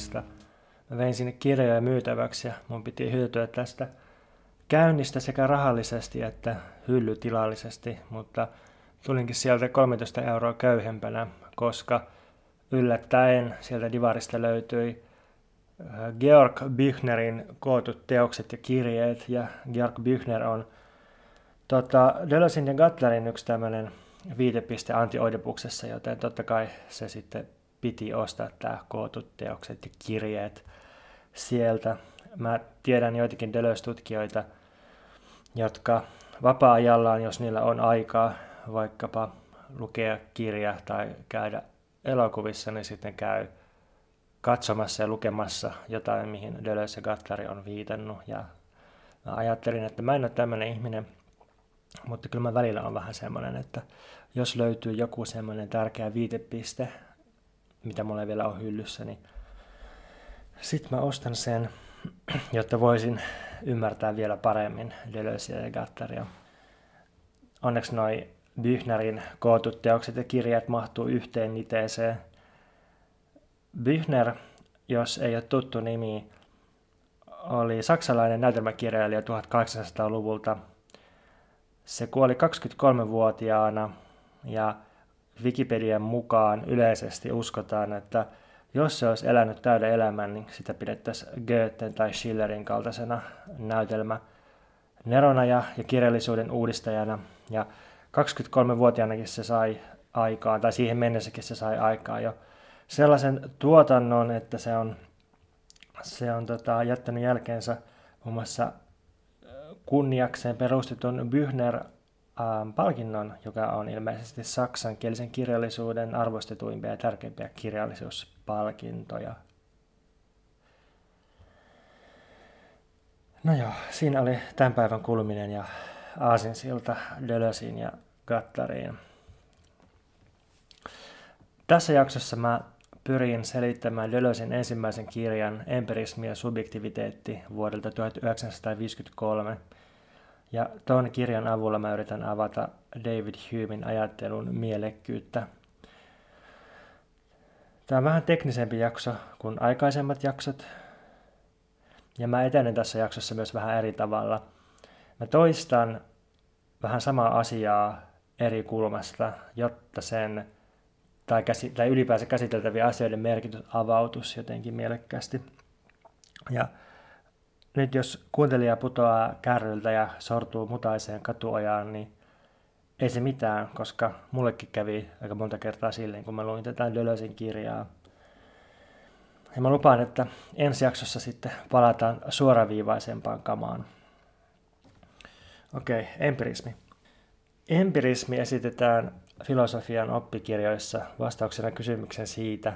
Divaarista. Mä vein sinne kirjoja myytäväksi ja mun piti hyötyä tästä käynnistä sekä rahallisesti että hyllytilallisesti, mutta tulinkin sieltä 13 euroa köyhempänä, koska yllättäen sieltä Divarista löytyi Georg Büchnerin kootut teokset ja kirjeet, ja Georg Büchner on tota, Deleuzin ja Gatlerin yksi tämmöinen viitepiste anti joten totta kai se sitten piti ostaa tämä kootut teokset ja kirjeet sieltä. Mä tiedän joitakin Deleuze-tutkijoita, jotka vapaa-ajallaan, jos niillä on aikaa vaikkapa lukea kirja tai käydä elokuvissa, niin sitten käy katsomassa ja lukemassa jotain, mihin Deleuze ja Gattari on viitannut. Ja mä ajattelin, että mä en ole tämmöinen ihminen, mutta kyllä mä välillä on vähän semmoinen, että jos löytyy joku semmoinen tärkeä viitepiste, mitä mulla vielä on hyllyssä, niin sitten mä ostan sen, jotta voisin ymmärtää vielä paremmin Deleuzeä ja Gattaria. Onneksi noi Büchnerin kootut teokset ja kirjat mahtuu yhteen niteeseen. Büchner, jos ei ole tuttu nimi, oli saksalainen näytelmäkirjailija 1800-luvulta. Se kuoli 23-vuotiaana ja Wikipedian mukaan yleisesti uskotaan, että jos se olisi elänyt täyden elämän, niin sitä pidettäisiin Goethe tai Schillerin kaltaisena näytelmä nerona ja, ja kirjallisuuden uudistajana. Ja 23-vuotiaanakin se sai aikaan, tai siihen mennessäkin se sai aikaa jo sellaisen tuotannon, että se on, se on tota, jättänyt jälkeensä muun muassa kunniakseen perustetun Bühner palkinnon, joka on ilmeisesti saksankielisen kirjallisuuden arvostetuimpia ja tärkeimpiä kirjallisuuspalkintoja. No joo, siinä oli tämän päivän kulminen ja aasinsilta Dölösiin ja Gattariin. Tässä jaksossa mä pyrin selittämään Dölösin ensimmäisen kirjan Empirismi ja subjektiviteetti vuodelta 1953. Ja tuon kirjan avulla mä yritän avata David Humein ajattelun mielekkyyttä. Tämä on vähän teknisempi jakso kuin aikaisemmat jaksot. Ja mä etenen tässä jaksossa myös vähän eri tavalla. Mä toistan vähän samaa asiaa eri kulmasta, jotta sen tai, käsi, tai ylipäänsä käsiteltävien asioiden merkitys avautus jotenkin mielekkäästi. Ja nyt jos kuuntelija putoaa kärryltä ja sortuu mutaiseen katuojaan, niin ei se mitään, koska mullekin kävi aika monta kertaa silleen, kun mä luin tätä Dölösin kirjaa. Ja mä lupaan, että ensi jaksossa sitten palataan suoraviivaisempaan kamaan. Okei, okay, empirismi. Empirismi esitetään filosofian oppikirjoissa vastauksena kysymyksen siitä,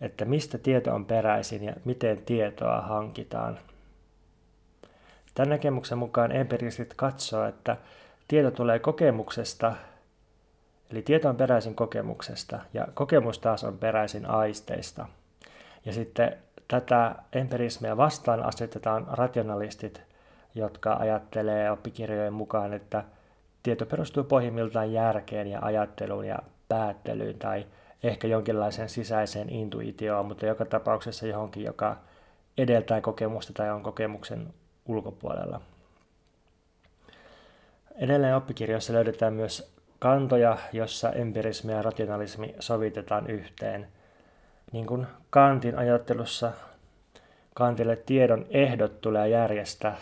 että mistä tieto on peräisin ja miten tietoa hankitaan. Tämän näkemyksen mukaan empiristit katsoo, että tieto tulee kokemuksesta, eli tieto on peräisin kokemuksesta ja kokemus taas on peräisin aisteista. Ja sitten tätä empirismia vastaan asetetaan rationalistit, jotka ajattelee oppikirjojen mukaan, että tieto perustuu pohjimmiltaan järkeen ja ajatteluun ja päättelyyn tai ehkä jonkinlaiseen sisäiseen intuitioon, mutta joka tapauksessa johonkin, joka edeltää kokemusta tai on kokemuksen ulkopuolella. Edelleen oppikirjoissa löydetään myös kantoja, jossa empirismi ja rationalismi sovitetaan yhteen. Niin kuin Kantin ajattelussa Kantille tiedon ehdot tulee järjestää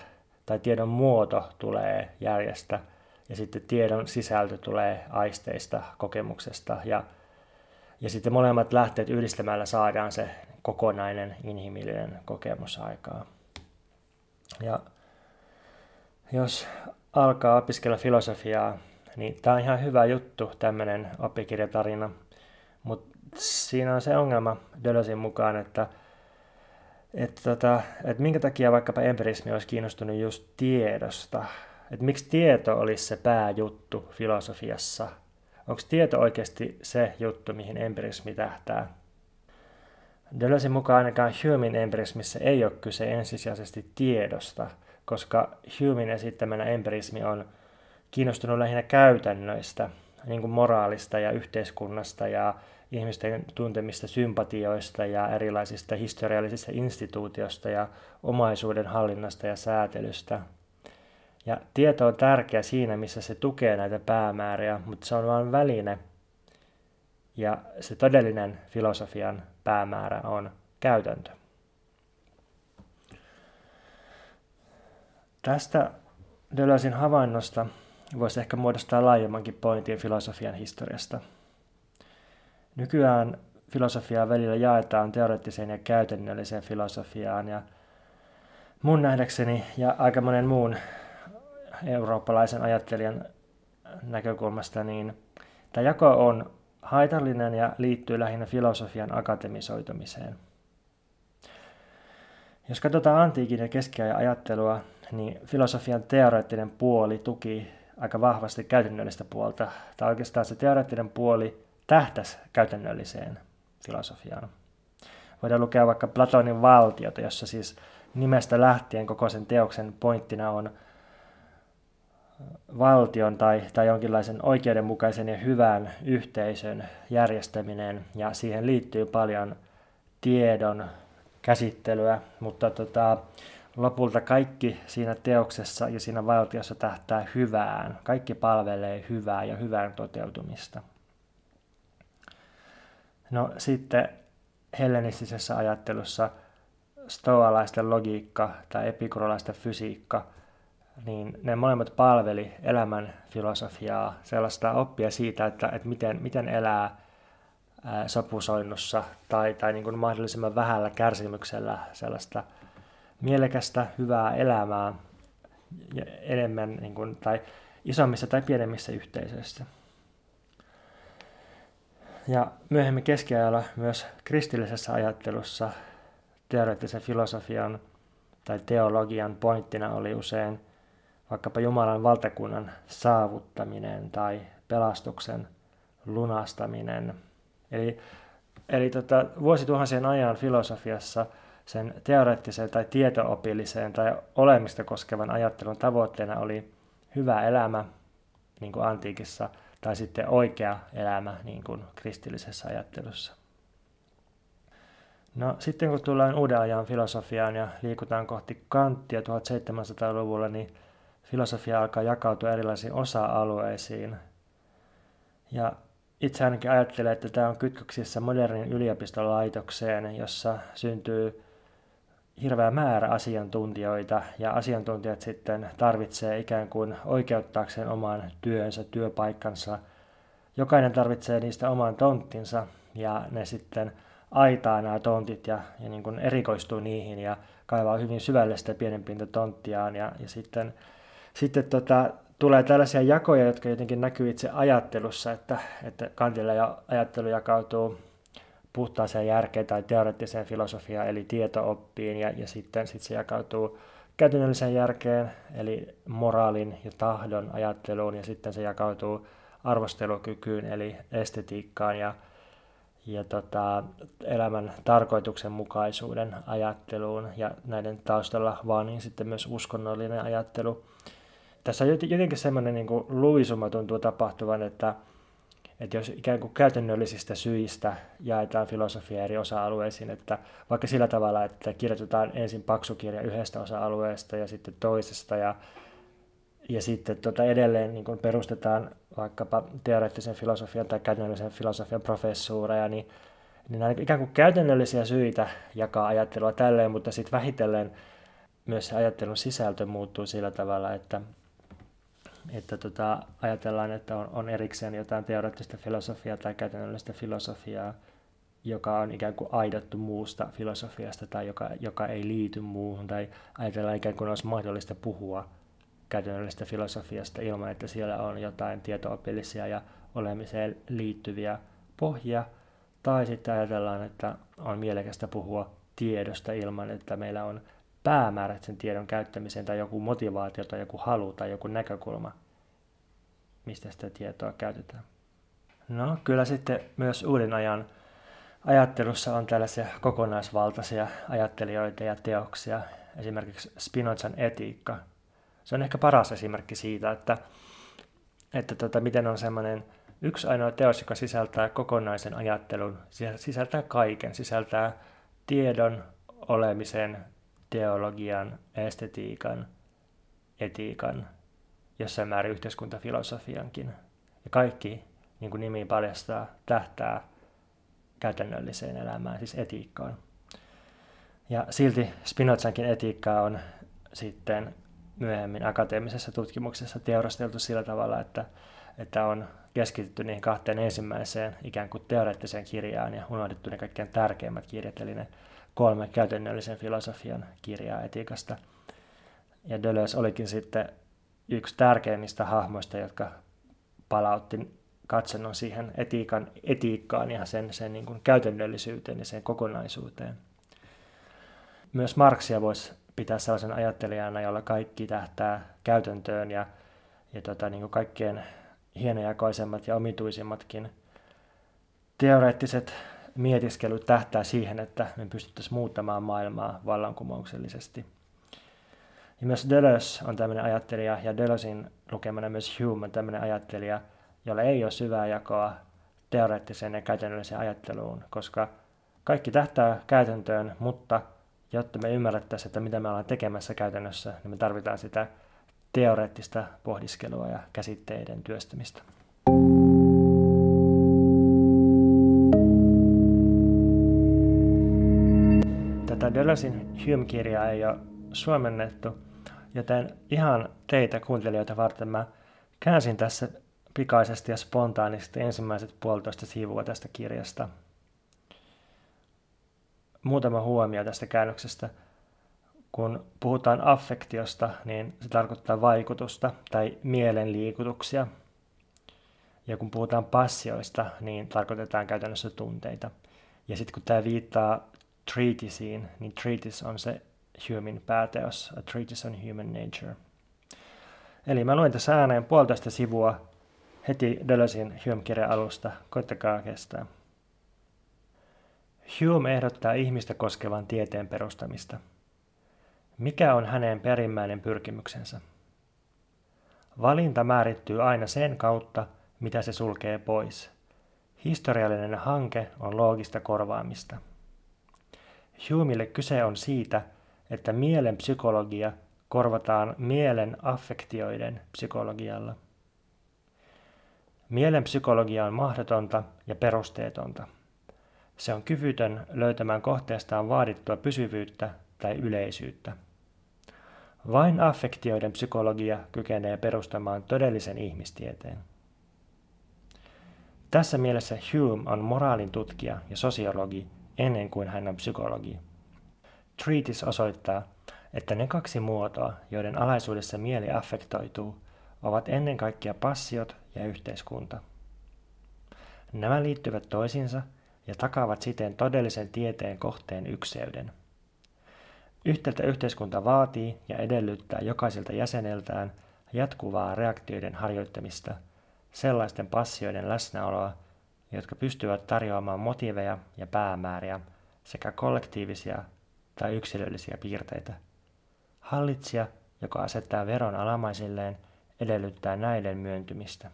tai tiedon muoto tulee järjestää ja sitten tiedon sisältö tulee aisteista, kokemuksesta ja, ja sitten molemmat lähteet yhdistämällä saadaan se kokonainen inhimillinen kokemus aikaa. Ja jos alkaa opiskella filosofiaa, niin tämä on ihan hyvä juttu, tämmöinen oppikirjatarina, mutta siinä on se ongelma Dölösin mukaan, että että, tota, että minkä takia vaikkapa empirismi olisi kiinnostunut just tiedosta, että miksi tieto olisi se pääjuttu filosofiassa. Onko tieto oikeasti se juttu, mihin empirismi tähtää? Deleuzein mukaan ainakaan Humein empirismissä ei ole kyse ensisijaisesti tiedosta, koska Humein esittämänä empirismi on kiinnostunut lähinnä käytännöistä, niin kuin moraalista ja yhteiskunnasta ja ihmisten tuntemista sympatioista ja erilaisista historiallisista instituutiosta ja omaisuuden hallinnasta ja säätelystä. Ja tieto on tärkeä siinä, missä se tukee näitä päämääriä, mutta se on vain väline. Ja se todellinen filosofian päämäärä on käytäntö. Tästä Deleuzein havainnosta voisi ehkä muodostaa laajemmankin pointin filosofian historiasta. Nykyään filosofiaa välillä jaetaan teoreettiseen ja käytännölliseen filosofiaan ja mun nähdäkseni ja aika monen muun eurooppalaisen ajattelijan näkökulmasta, niin tämä jako on haitallinen ja liittyy lähinnä filosofian akatemisoitumiseen. Jos katsotaan antiikin ja keskiajan ajattelua, niin filosofian teoreettinen puoli tuki aika vahvasti käytännöllistä puolta, tai oikeastaan se teoreettinen puoli tähtäsi käytännölliseen filosofiaan. Voidaan lukea vaikka Platonin valtiota, jossa siis nimestä lähtien koko sen teoksen pointtina on valtion tai, tai jonkinlaisen oikeudenmukaisen ja hyvän yhteisön järjestäminen, ja siihen liittyy paljon tiedon käsittelyä, mutta tota, lopulta kaikki siinä teoksessa ja siinä valtiossa tähtää hyvään. Kaikki palvelee hyvää ja hyvän toteutumista. No sitten hellenistisessä ajattelussa stoalaisten logiikka tai epikurolaisten fysiikka, niin ne molemmat palveli elämän filosofiaa, sellaista oppia siitä, että, että miten, miten elää sopusoinnussa tai, tai niin kuin mahdollisimman vähällä kärsimyksellä sellaista mielekästä, hyvää elämää ja enemmän niin kuin, tai isommissa tai pienemmissä yhteisöissä. Ja myöhemmin keskiajalla myös kristillisessä ajattelussa teoreettisen filosofian tai teologian pointtina oli usein vaikkapa Jumalan valtakunnan saavuttaminen tai pelastuksen lunastaminen. Eli, eli tota, vuosituhansien ajan filosofiassa sen teoreettisen tai tietoopilliseen tai olemista koskevan ajattelun tavoitteena oli hyvä elämä, niin kuin antiikissa – tai sitten oikea elämä niin kuin kristillisessä ajattelussa. No sitten kun tullaan uuden ajan filosofiaan ja liikutaan kohti Kanttia 1700-luvulla, niin filosofia alkaa jakautua erilaisiin osa-alueisiin. Ja itse ainakin ajattelen, että tämä on kytköksissä modernin yliopistolaitokseen, jossa syntyy hirveä määrä asiantuntijoita ja asiantuntijat sitten tarvitsee ikään kuin oikeuttaakseen oman työnsä, työpaikkansa. Jokainen tarvitsee niistä oman tonttinsa ja ne sitten aitaa nämä tontit ja, ja niin kuin erikoistuu niihin ja kaivaa hyvin syvälle sitä pienempintä tonttiaan ja, ja sitten, sitten tota, tulee tällaisia jakoja, jotka jotenkin näkyy itse ajattelussa, että, että kantilla ja ajattelu jakautuu puhtaaseen järkeen tai teoreettiseen filosofiaan, eli tietooppiin, ja, ja sitten sit se jakautuu käytännölliseen järkeen, eli moraalin ja tahdon ajatteluun, ja sitten se jakautuu arvostelukykyyn, eli estetiikkaan ja, ja tota, elämän tarkoituksenmukaisuuden ajatteluun, ja näiden taustalla vaan niin sitten myös uskonnollinen ajattelu. Tässä jotenkin semmoinen niin luisuma tuntuu tapahtuvan, että että jos ikään kuin käytännöllisistä syistä jaetaan filosofia eri osa-alueisiin, että vaikka sillä tavalla, että kirjoitetaan ensin paksu kirja yhdestä osa-alueesta ja sitten toisesta ja, ja sitten tota edelleen niin kun perustetaan vaikkapa teoreettisen filosofian tai käytännöllisen filosofian professuureja, niin, niin nämä ikään kuin käytännöllisiä syitä jakaa ajattelua tälleen, mutta sitten vähitellen myös se ajattelun sisältö muuttuu sillä tavalla, että että tota, ajatellaan, että on, on erikseen jotain teoreettista filosofiaa tai käytännöllistä filosofiaa, joka on ikään kuin aidattu muusta filosofiasta tai joka, joka ei liity muuhun, tai ajatellaan ikään kuin olisi mahdollista puhua käytännöllisestä filosofiasta ilman, että siellä on jotain tietoopillisia ja olemiseen liittyviä pohjia, tai sitten ajatellaan, että on mielekästä puhua tiedosta ilman, että meillä on päämäärät sen tiedon käyttämiseen tai joku motivaatio tai joku halu tai joku näkökulma, mistä sitä tietoa käytetään. No kyllä sitten myös uuden ajan ajattelussa on tällaisia kokonaisvaltaisia ajattelijoita ja teoksia, esimerkiksi Spinozan etiikka. Se on ehkä paras esimerkki siitä, että, että tota, miten on semmoinen yksi ainoa teos, joka sisältää kokonaisen ajattelun, sisältää kaiken, sisältää tiedon, olemisen, teologian, estetiikan, etiikan, jossain määrin yhteiskuntafilosofiankin. Ja kaikki, niin kuin nimi paljastaa, tähtää käytännölliseen elämään, siis etiikkaan. Ja silti Spinozankin etiikkaa on sitten myöhemmin akateemisessa tutkimuksessa teurasteltu sillä tavalla, että, että on keskitytty niihin kahteen ensimmäiseen ikään kuin teoreettiseen kirjaan ja unohdettu ne kaikkein tärkeimmät kirjat, eli ne kolme käytännöllisen filosofian kirjaa etiikasta. Ja Deleuze olikin sitten yksi tärkeimmistä hahmoista, jotka palautti katsennon siihen etiikan, etiikkaan ja sen, sen niin kuin käytännöllisyyteen ja sen kokonaisuuteen. Myös Marksia voisi pitää sellaisen ajattelijana, jolla kaikki tähtää käytäntöön ja, ja tota, niin kuin kaikkien hienojakoisemmat ja omituisimmatkin teoreettiset mietiskelyt tähtää siihen, että me pystyttäisiin muuttamaan maailmaa vallankumouksellisesti. Ja myös Deleuze on tämmöinen ajattelija, ja Deleuzein lukemana myös Hume on tämmöinen ajattelija, jolla ei ole syvää jakoa teoreettiseen ja käytännölliseen ajatteluun, koska kaikki tähtää käytäntöön, mutta jotta me ymmärrettäisiin, että mitä me ollaan tekemässä käytännössä, niin me tarvitaan sitä teoreettista pohdiskelua ja käsitteiden työstämistä. Tätä Deleuzein Hume-kirjaa ei ole suomennettu, joten ihan teitä kuuntelijoita varten mä käänsin tässä pikaisesti ja spontaanisti ensimmäiset puolitoista sivua tästä kirjasta. Muutama huomio tästä käännöksestä. Kun puhutaan affektiosta, niin se tarkoittaa vaikutusta tai mielenliikutuksia. Ja kun puhutaan passioista, niin tarkoitetaan käytännössä tunteita. Ja sitten kun tämä viittaa treatisiin, niin treatise on se Humin pääteos, A Treatise on Human Nature. Eli mä luen tässä ääneen puolitoista sivua heti Deleuzein Hume-kirjan alusta. Koittakaa kestää. Hume ehdottaa ihmistä koskevan tieteen perustamista. Mikä on hänen perimmäinen pyrkimyksensä? Valinta määrittyy aina sen kautta, mitä se sulkee pois. Historiallinen hanke on loogista korvaamista. Humille kyse on siitä, että mielen psykologia korvataan mielen affektioiden psykologialla. Mielen psykologia on mahdotonta ja perusteetonta. Se on kyvytön löytämään kohteestaan vaadittua pysyvyyttä tai yleisyyttä. Vain affektioiden psykologia kykenee perustamaan todellisen ihmistieteen. Tässä mielessä Hume on moraalin tutkija ja sosiologi ennen kuin hän on psykologi. Treatise osoittaa, että ne kaksi muotoa, joiden alaisuudessa mieli affektoituu, ovat ennen kaikkea passiot ja yhteiskunta. Nämä liittyvät toisiinsa ja takaavat siten todellisen tieteen kohteen ykseyden. Yhtäältä yhteiskunta vaatii ja edellyttää jokaiselta jäseneltään jatkuvaa reaktioiden harjoittamista, sellaisten passioiden läsnäoloa, jotka pystyvät tarjoamaan motiiveja ja päämääriä sekä kollektiivisia tai yksilöllisiä piirteitä. Hallitsija, joka asettaa veron alamaisilleen, edellyttää näiden myöntymistä.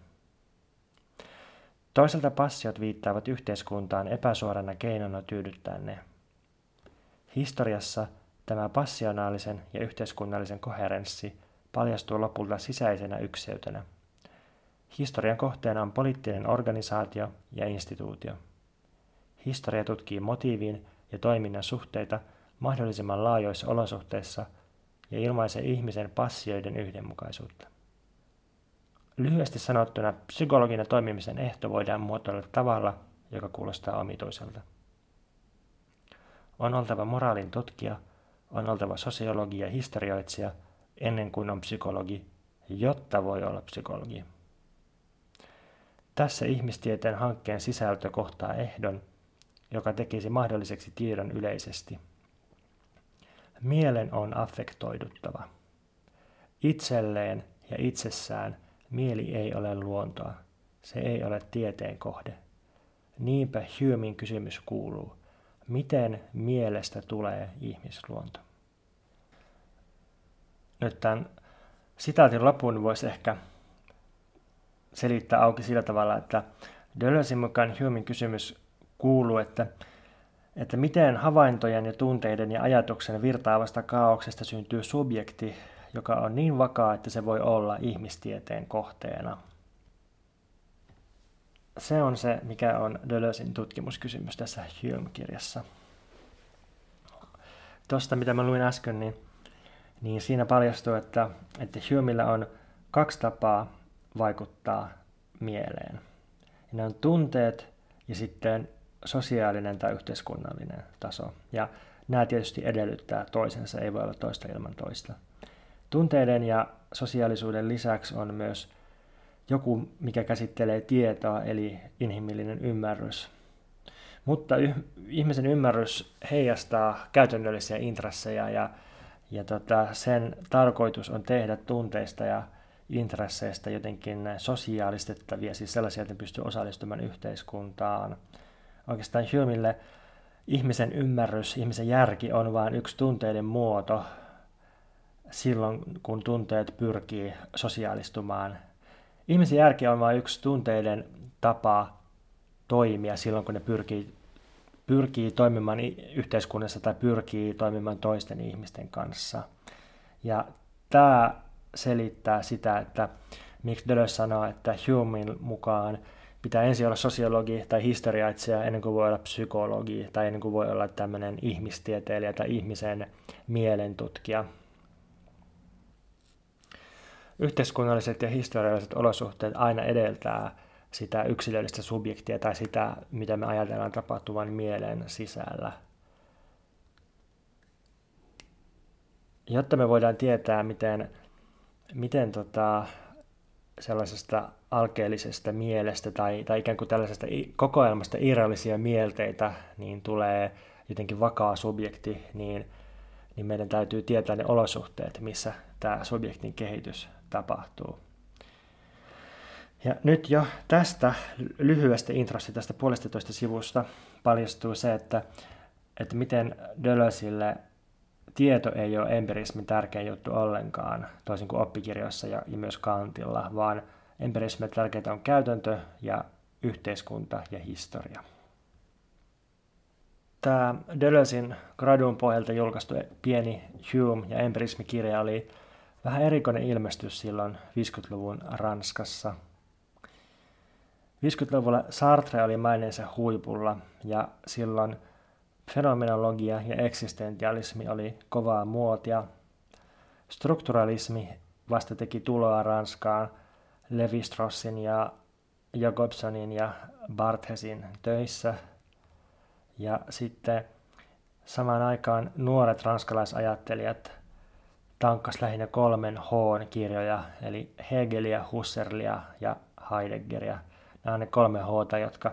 Toisaalta passiot viittaavat yhteiskuntaan epäsuorana keinona tyydyttää ne. Historiassa tämä passionaalisen ja yhteiskunnallisen koherenssi paljastuu lopulta sisäisenä ykseytenä. Historian kohteena on poliittinen organisaatio ja instituutio. Historia tutkii motiivin ja toiminnan suhteita mahdollisimman laajoissa olosuhteissa ja ilmaisee ihmisen passioiden yhdenmukaisuutta. Lyhyesti sanottuna psykologinen toimimisen ehto voidaan muotoilla tavalla, joka kuulostaa omituiselta. On oltava moraalin tutkija, on oltava sosiologi ja historioitsija ennen kuin on psykologi, jotta voi olla psykologi. Tässä ihmistieteen hankkeen sisältö kohtaa ehdon, joka tekisi mahdolliseksi tiedon yleisesti – Mielen on affektoiduttava. Itselleen ja itsessään mieli ei ole luontoa. Se ei ole tieteen kohde. Niinpä Humein kysymys kuuluu, miten mielestä tulee ihmisluonto? Nyt tämän sitaatin lopun voisi ehkä selittää auki sillä tavalla, että Dölösin mukaan Humein kysymys kuuluu, että, että miten havaintojen ja tunteiden ja ajatuksen virtaavasta kaauksesta syntyy subjekti, joka on niin vakaa, että se voi olla ihmistieteen kohteena. Se on se, mikä on Dölösin tutkimuskysymys tässä Hume-kirjassa. Tuosta, mitä mä luin äsken, niin, niin siinä paljastuu, että, että Humella on kaksi tapaa vaikuttaa mieleen. Ja ne on tunteet ja sitten sosiaalinen tai yhteiskunnallinen taso. Ja nämä tietysti edellyttää toisensa, ei voi olla toista ilman toista. Tunteiden ja sosiaalisuuden lisäksi on myös joku, mikä käsittelee tietoa, eli inhimillinen ymmärrys. Mutta y- ihmisen ymmärrys heijastaa käytännöllisiä intressejä ja, ja tota, sen tarkoitus on tehdä tunteista ja intresseistä jotenkin sosiaalistettavia, siis sellaisia, että pystyy osallistumaan yhteiskuntaan. Oikeastaan Humille ihmisen ymmärrys, ihmisen järki on vain yksi tunteiden muoto silloin, kun tunteet pyrkii sosiaalistumaan. Ihmisen järki on vain yksi tunteiden tapa toimia silloin, kun ne pyrkii, pyrkii toimimaan yhteiskunnassa tai pyrkii toimimaan toisten ihmisten kanssa. Ja tämä selittää sitä, että miksi Deleuze sanoo, että Humein mukaan pitää ensin olla sosiologi tai historiaitsija ennen kuin voi olla psykologi tai ennen kuin voi olla tämmöinen ihmistieteilijä tai ihmisen mielentutkija. Yhteiskunnalliset ja historialliset olosuhteet aina edeltää sitä yksilöllistä subjektia tai sitä, mitä me ajatellaan tapahtuvan mielen sisällä. Jotta me voidaan tietää, miten miten tota, sellaisesta alkeellisesta mielestä tai, tai ikään kuin tällaisesta kokoelmasta irrallisia mielteitä niin tulee jotenkin vakaa subjekti, niin, niin meidän täytyy tietää ne olosuhteet, missä tämä subjektin kehitys tapahtuu. Ja nyt jo tästä lyhyestä introsta, tästä puolestatoista sivusta, paljastuu se, että, että miten Dölösille tieto ei ole empirismin tärkein juttu ollenkaan, toisin kuin oppikirjoissa ja, ja myös Kantilla, vaan empirismin tärkeintä on käytäntö ja yhteiskunta ja historia. Tämä Deleuzein gradun pohjalta julkaistu pieni Hume- ja empirismi-kirja oli vähän erikoinen ilmestys silloin 50-luvun Ranskassa. 50-luvulla Sartre oli maineensa huipulla ja silloin – Fenomenologia ja eksistentialismi oli kovaa muotia. Strukturalismi vasta teki tuloa Ranskaan Levi-Strossin ja Jacobsonin ja Barthesin töissä. Ja sitten samaan aikaan nuoret ranskalaisajattelijat tankkas lähinnä kolmen H-kirjoja, eli Hegelia, Husserlia ja Heideggeria. Nämä on ne kolme H, jotka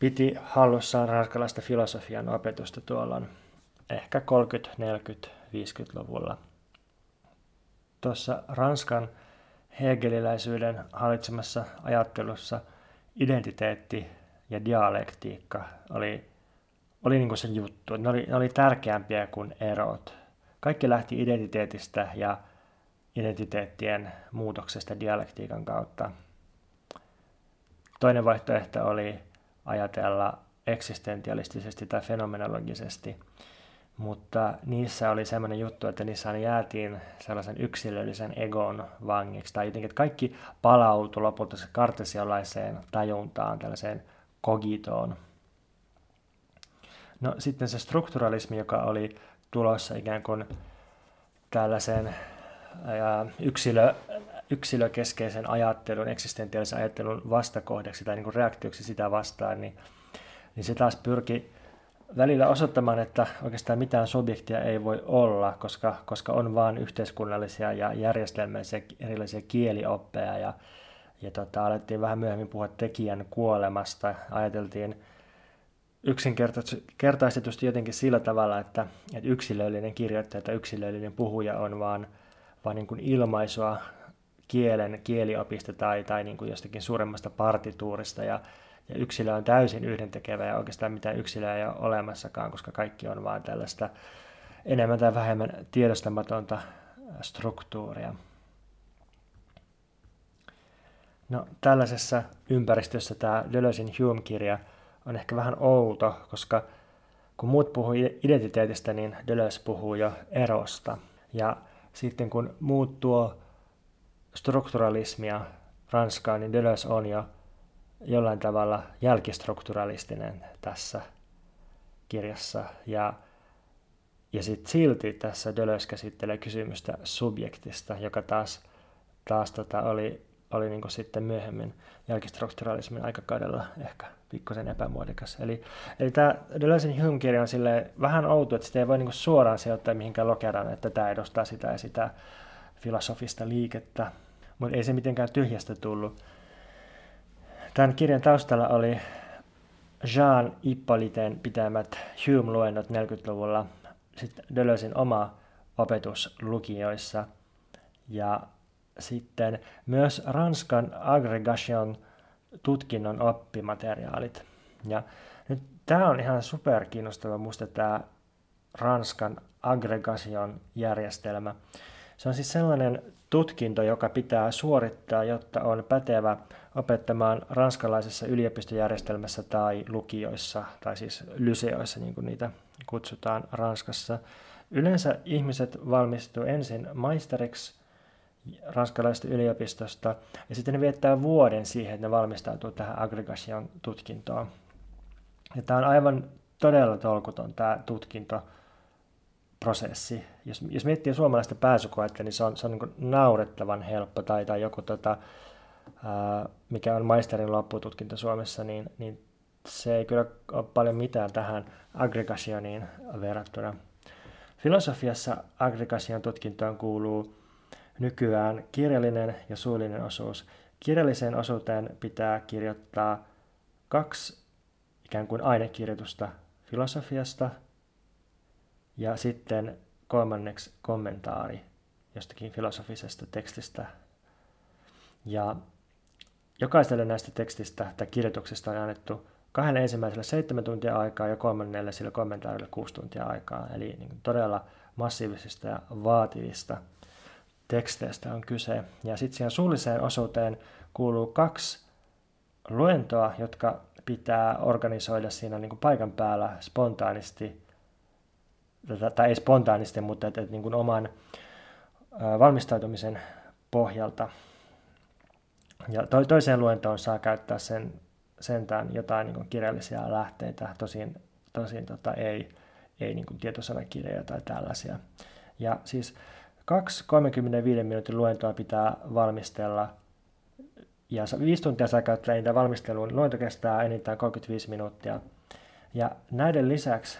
piti hallussaan ranskalaista filosofian opetusta tuolla ehkä 30, 40, 50-luvulla. Tuossa Ranskan hegeliläisyyden hallitsemassa ajattelussa identiteetti ja dialektiikka oli, oli niin kuin se juttu. Ne oli, ne oli tärkeämpiä kuin erot. Kaikki lähti identiteetistä ja identiteettien muutoksesta dialektiikan kautta. Toinen vaihtoehto oli ajatella eksistentialistisesti tai fenomenologisesti, mutta niissä oli sellainen juttu, että niissä jäätiin sellaisen yksilöllisen egon vangiksi, tai jotenkin, että kaikki palautui lopulta se kartesiolaiseen tajuntaan, tällaiseen kogitoon. No sitten se strukturalismi, joka oli tulossa ikään kuin tällaisen yksilö, yksilökeskeisen ajattelun, eksistentiaalisen ajattelun vastakohdaksi tai niin kuin reaktioksi sitä vastaan, niin, niin se taas pyrki välillä osoittamaan, että oikeastaan mitään subjektia ei voi olla, koska, koska on vain yhteiskunnallisia ja järjestelmällisiä erilaisia kielioppeja ja, ja tota, alettiin vähän myöhemmin puhua tekijän kuolemasta. Ajateltiin yksinkertaistetusti jotenkin sillä tavalla, että, että yksilöllinen kirjoittaja tai yksilöllinen puhuja on vaan, vaan niin kuin ilmaisua kielen kieliopista tai, tai niin kuin jostakin suuremmasta partituurista ja, ja yksilö on täysin yhdentekevä ja oikeastaan mitään yksilöä ei ole olemassakaan, koska kaikki on vain tällaista enemmän tai vähemmän tiedostamatonta struktuuria. No tällaisessa ympäristössä tämä Deleuzein Hume-kirja on ehkä vähän outo, koska kun muut puhuu identiteetistä, niin Deleuze puhuu jo erosta. Ja sitten kun muut tuo strukturalismia Ranskaan, niin Deleuze on jo jollain tavalla jälkistrukturalistinen tässä kirjassa. Ja, ja sitten silti tässä Deleuze käsittelee kysymystä subjektista, joka taas, taas tota oli, oli niin sitten myöhemmin jälkistrukturalismin aikakaudella ehkä pikkusen epämuodikas. Eli, eli tämä Deleuzein Hume-kirja on vähän outo, että sitä ei voi niin suoraan sijoittaa mihinkään lokeraan, että tämä edustaa sitä ja sitä filosofista liikettä, mutta ei se mitenkään tyhjästä tullut. Tämän kirjan taustalla oli Jean Hippolyten pitämät Hume-luennot 40-luvulla, sitten Deleuzein oma opetus lukioissa ja sitten myös Ranskan aggregation tutkinnon oppimateriaalit. Ja nyt tämä on ihan super kiinnostava musta tämä Ranskan aggregation järjestelmä. Se on siis sellainen tutkinto, joka pitää suorittaa, jotta on pätevä opettamaan ranskalaisessa yliopistojärjestelmässä tai lukioissa, tai siis lyseoissa, niin kuin niitä kutsutaan Ranskassa. Yleensä ihmiset valmistuu ensin maisteriksi ranskalaisesta yliopistosta, ja sitten ne viettää vuoden siihen, että ne valmistautuu tähän aggregation tutkintoon. Ja tämä on aivan todella tolkuton tämä tutkintoprosessi. Jos, jos miettii suomalaista pääsykoetta, niin se on, se on niin naurettavan helppo, tai, tai joku, tota, ää, mikä on maisterin loppututkinto Suomessa, niin, niin se ei kyllä ole paljon mitään tähän aggregationiin verrattuna. Filosofiassa aggregation tutkintoon kuuluu nykyään kirjallinen ja suullinen osuus. Kirjalliseen osuuteen pitää kirjoittaa kaksi ikään kuin ainekirjoitusta filosofiasta ja sitten kolmanneksi kommentaari jostakin filosofisesta tekstistä. Ja jokaiselle näistä tekstistä tai kirjoituksista on annettu kahdelle ensimmäiselle seitsemän tuntia aikaa ja kolmannelle sille kommentaarille kuusi tuntia aikaa. Eli niin todella massiivisista ja vaativista teksteistä on kyse. Ja sitten siihen suulliseen osuuteen kuuluu kaksi luentoa, jotka pitää organisoida siinä niin kuin paikan päällä spontaanisti, tai ei spontaanisti, mutta että, että niin kuin oman valmistautumisen pohjalta. Ja to, toiseen luentoon saa käyttää sen, sentään jotain niin kuin kirjallisia lähteitä, tosin, tosin tota, ei, ei niin kuin tietosanakirjoja tai tällaisia. Ja siis Kaksi 35 minuutin luentoa pitää valmistella ja viisi tuntia saa käyttää niitä valmisteluun. Luento kestää enintään 35 minuuttia. Ja näiden lisäksi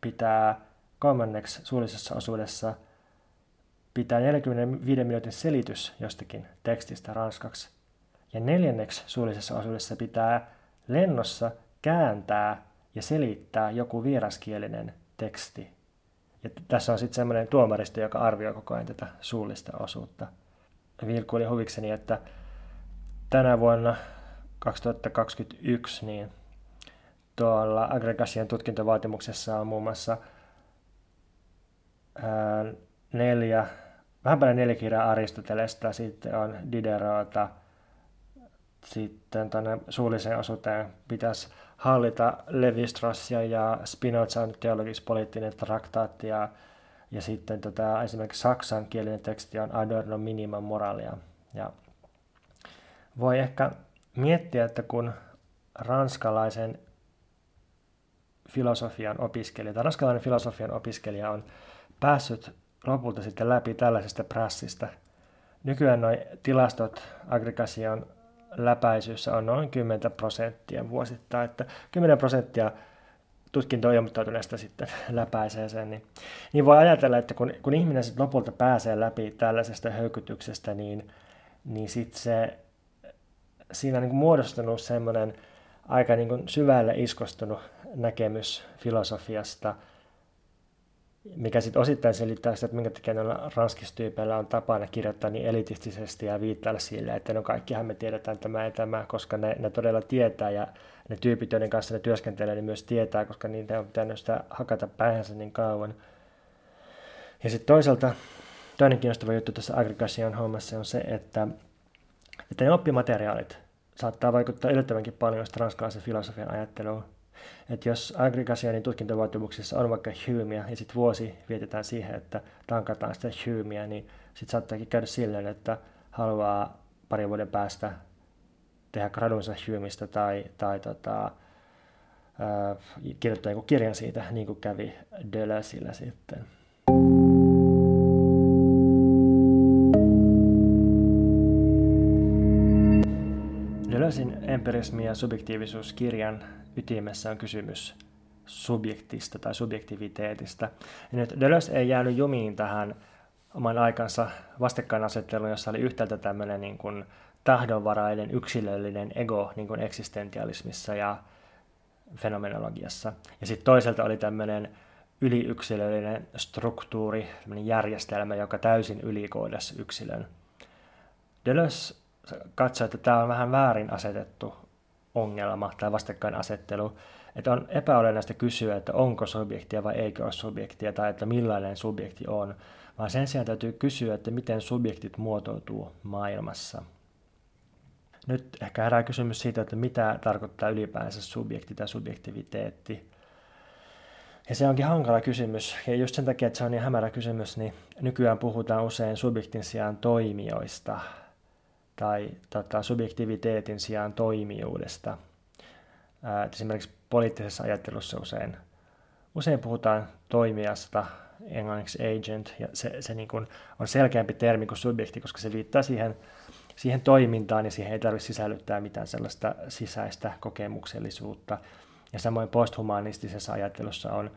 pitää kolmanneksi suullisessa osuudessa pitää 45 minuutin selitys jostakin tekstistä ranskaksi. Ja neljänneksi suullisessa osuudessa pitää lennossa kääntää ja selittää joku vieraskielinen teksti ja tässä on sitten semmoinen tuomaristo, joka arvioi koko ajan tätä suullista osuutta. Vilku oli huvikseni, että tänä vuonna 2021 niin tuolla aggregation tutkintovaatimuksessa on muun muassa neljä, vähän paljon neljä kirjaa Aristotelesta, sitten on Diderota, sitten tuonne suulliseen osuuteen pitäisi hallita Levi-Strassia ja Spinozan teologis-poliittinen traktaatti ja, ja sitten tota, esimerkiksi saksankielinen teksti on Adorno Minima Moralia. Ja voi ehkä miettiä, että kun ranskalaisen filosofian opiskelija tai ranskalainen filosofian opiskelija on päässyt lopulta sitten läpi tällaisesta prässistä. Nykyään nuo tilastot aggregation läpäisyssä on noin 10 prosenttia vuosittain, että 10 prosenttia tutkintoon ilmoittautuneesta sitten läpäisee sen, niin, niin voi ajatella, että kun, kun ihminen sitten lopulta pääsee läpi tällaisesta höykytyksestä, niin, niin sitten se, siinä on niin muodostunut semmoinen aika niin syvälle iskostunut näkemys filosofiasta – mikä sitten osittain selittää sitä, että minkä takia noilla ranskistyypeillä on tapana kirjoittaa niin elitistisesti ja viittailla sille, että no kaikkihan me tiedetään tämä ja tämä, koska ne, ne todella tietää ja ne tyypit, joiden kanssa ne työskentelee, ne myös tietää, koska niitä on pitänyt sitä hakata päähänsä niin kauan. Ja sitten toisaalta toinen kiinnostava juttu tässä aggregation hommassa on se, että että ne oppimateriaalit saattaa vaikuttaa yllättävänkin paljon ranskalaisen filosofian ajatteluun. Että jos aggregationin tutkintovaatimuksissa on vaikka Humeä ja sitten vuosi vietetään siihen, että tankataan sitä Humeä, niin sitten saattaakin käydä silleen, että haluaa parin vuoden päästä tehdä gradunsa Humeista tai, tai tota, äh, kirjoittaa joku kirjan siitä, niin kuin kävi Deleuzeillä sitten. Deleuzein empirismi- ja subjektiivisuuskirjan ytimessä on kysymys subjektista tai subjektiviteetista. Ja nyt Deleuze ei jäänyt jumiin tähän oman aikansa vastakkainasetteluun, jossa oli yhtäältä tämmöinen niin kuin tahdonvarainen yksilöllinen ego niin kuin eksistentialismissa ja fenomenologiassa. Ja sitten toisaalta oli tämmöinen yliyksilöllinen struktuuri, järjestelmä, joka täysin ylikoodasi yksilön. Deleuze katsoi, että tämä on vähän väärin asetettu ongelma tai vastakkainasettelu, että on epäolennaista kysyä, että onko subjektia vai eikö ole subjektia tai että millainen subjekti on, vaan sen sijaan täytyy kysyä, että miten subjektit muotoutuu maailmassa. Nyt ehkä herää kysymys siitä, että mitä tarkoittaa ylipäänsä subjekti tai subjektiviteetti. Ja se onkin hankala kysymys, ja just sen takia, että se on niin hämärä kysymys, niin nykyään puhutaan usein subjektin sijaan toimijoista tai tota, subjektiviteetin sijaan toimijuudesta. Ää, esimerkiksi poliittisessa ajattelussa usein, usein puhutaan toimijasta, englanniksi agent, ja se, se niin kuin on selkeämpi termi kuin subjekti, koska se viittaa siihen, siihen toimintaan, ja siihen ei tarvitse sisällyttää mitään sellaista sisäistä kokemuksellisuutta. Ja samoin posthumanistisessa ajattelussa on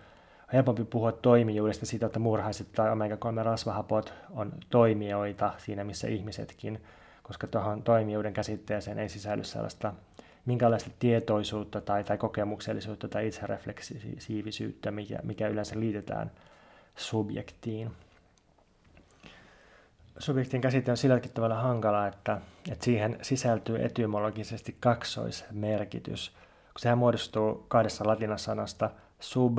helpompi puhua toimijuudesta siitä, että murhaiset tai omega-3 rasvahapot on toimijoita siinä, missä ihmisetkin, koska tuohon toimijuuden käsitteeseen ei sisälly sellaista minkälaista tietoisuutta tai, tai kokemuksellisuutta tai itserefleksiivisyyttä, mikä, mikä yleensä liitetään subjektiin. Subjektin käsite on silläkin tavalla hankala, että, että siihen sisältyy etymologisesti kaksoismerkitys, kun sehän muodostuu kahdesta latinassanasta sub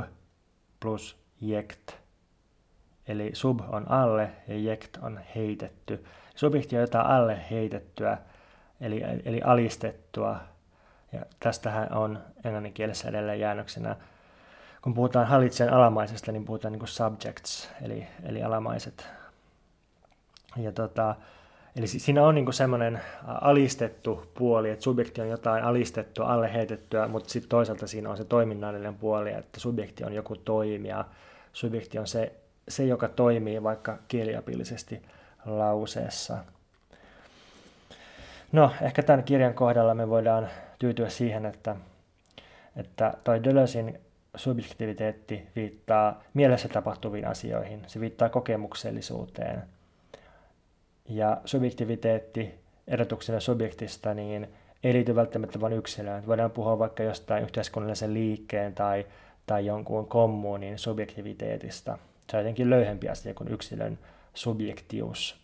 plus jekt. Eli sub on alle ja jekt on heitetty. Subjekti on jotain alle heitettyä, eli, eli alistettua. Ja tästähän on englanninkielessä edelleen jäännöksenä kun puhutaan hallitsijan alamaisesta, niin puhutaan niin subjects, eli, eli alamaiset. Ja tota, eli siinä on niin semmoinen alistettu puoli, että subjekti on jotain alistettua, alle heitettyä, mutta sitten toisaalta siinä on se toiminnallinen puoli, että subjekti on joku toimija. Subjekti on se, se joka toimii vaikka kieliapillisesti lauseessa. No, ehkä tämän kirjan kohdalla me voidaan tyytyä siihen, että, että toi Deleuzein subjektiviteetti viittaa mielessä tapahtuviin asioihin, se viittaa kokemuksellisuuteen. Ja subjektiviteetti erotuksena subjektista niin ei liity välttämättä vain yksilöön. Voidaan puhua vaikka jostain yhteiskunnallisen liikkeen tai, tai jonkun kommunin subjektiviteetista. Se on jotenkin löyhempi asia kuin yksilön subjektius.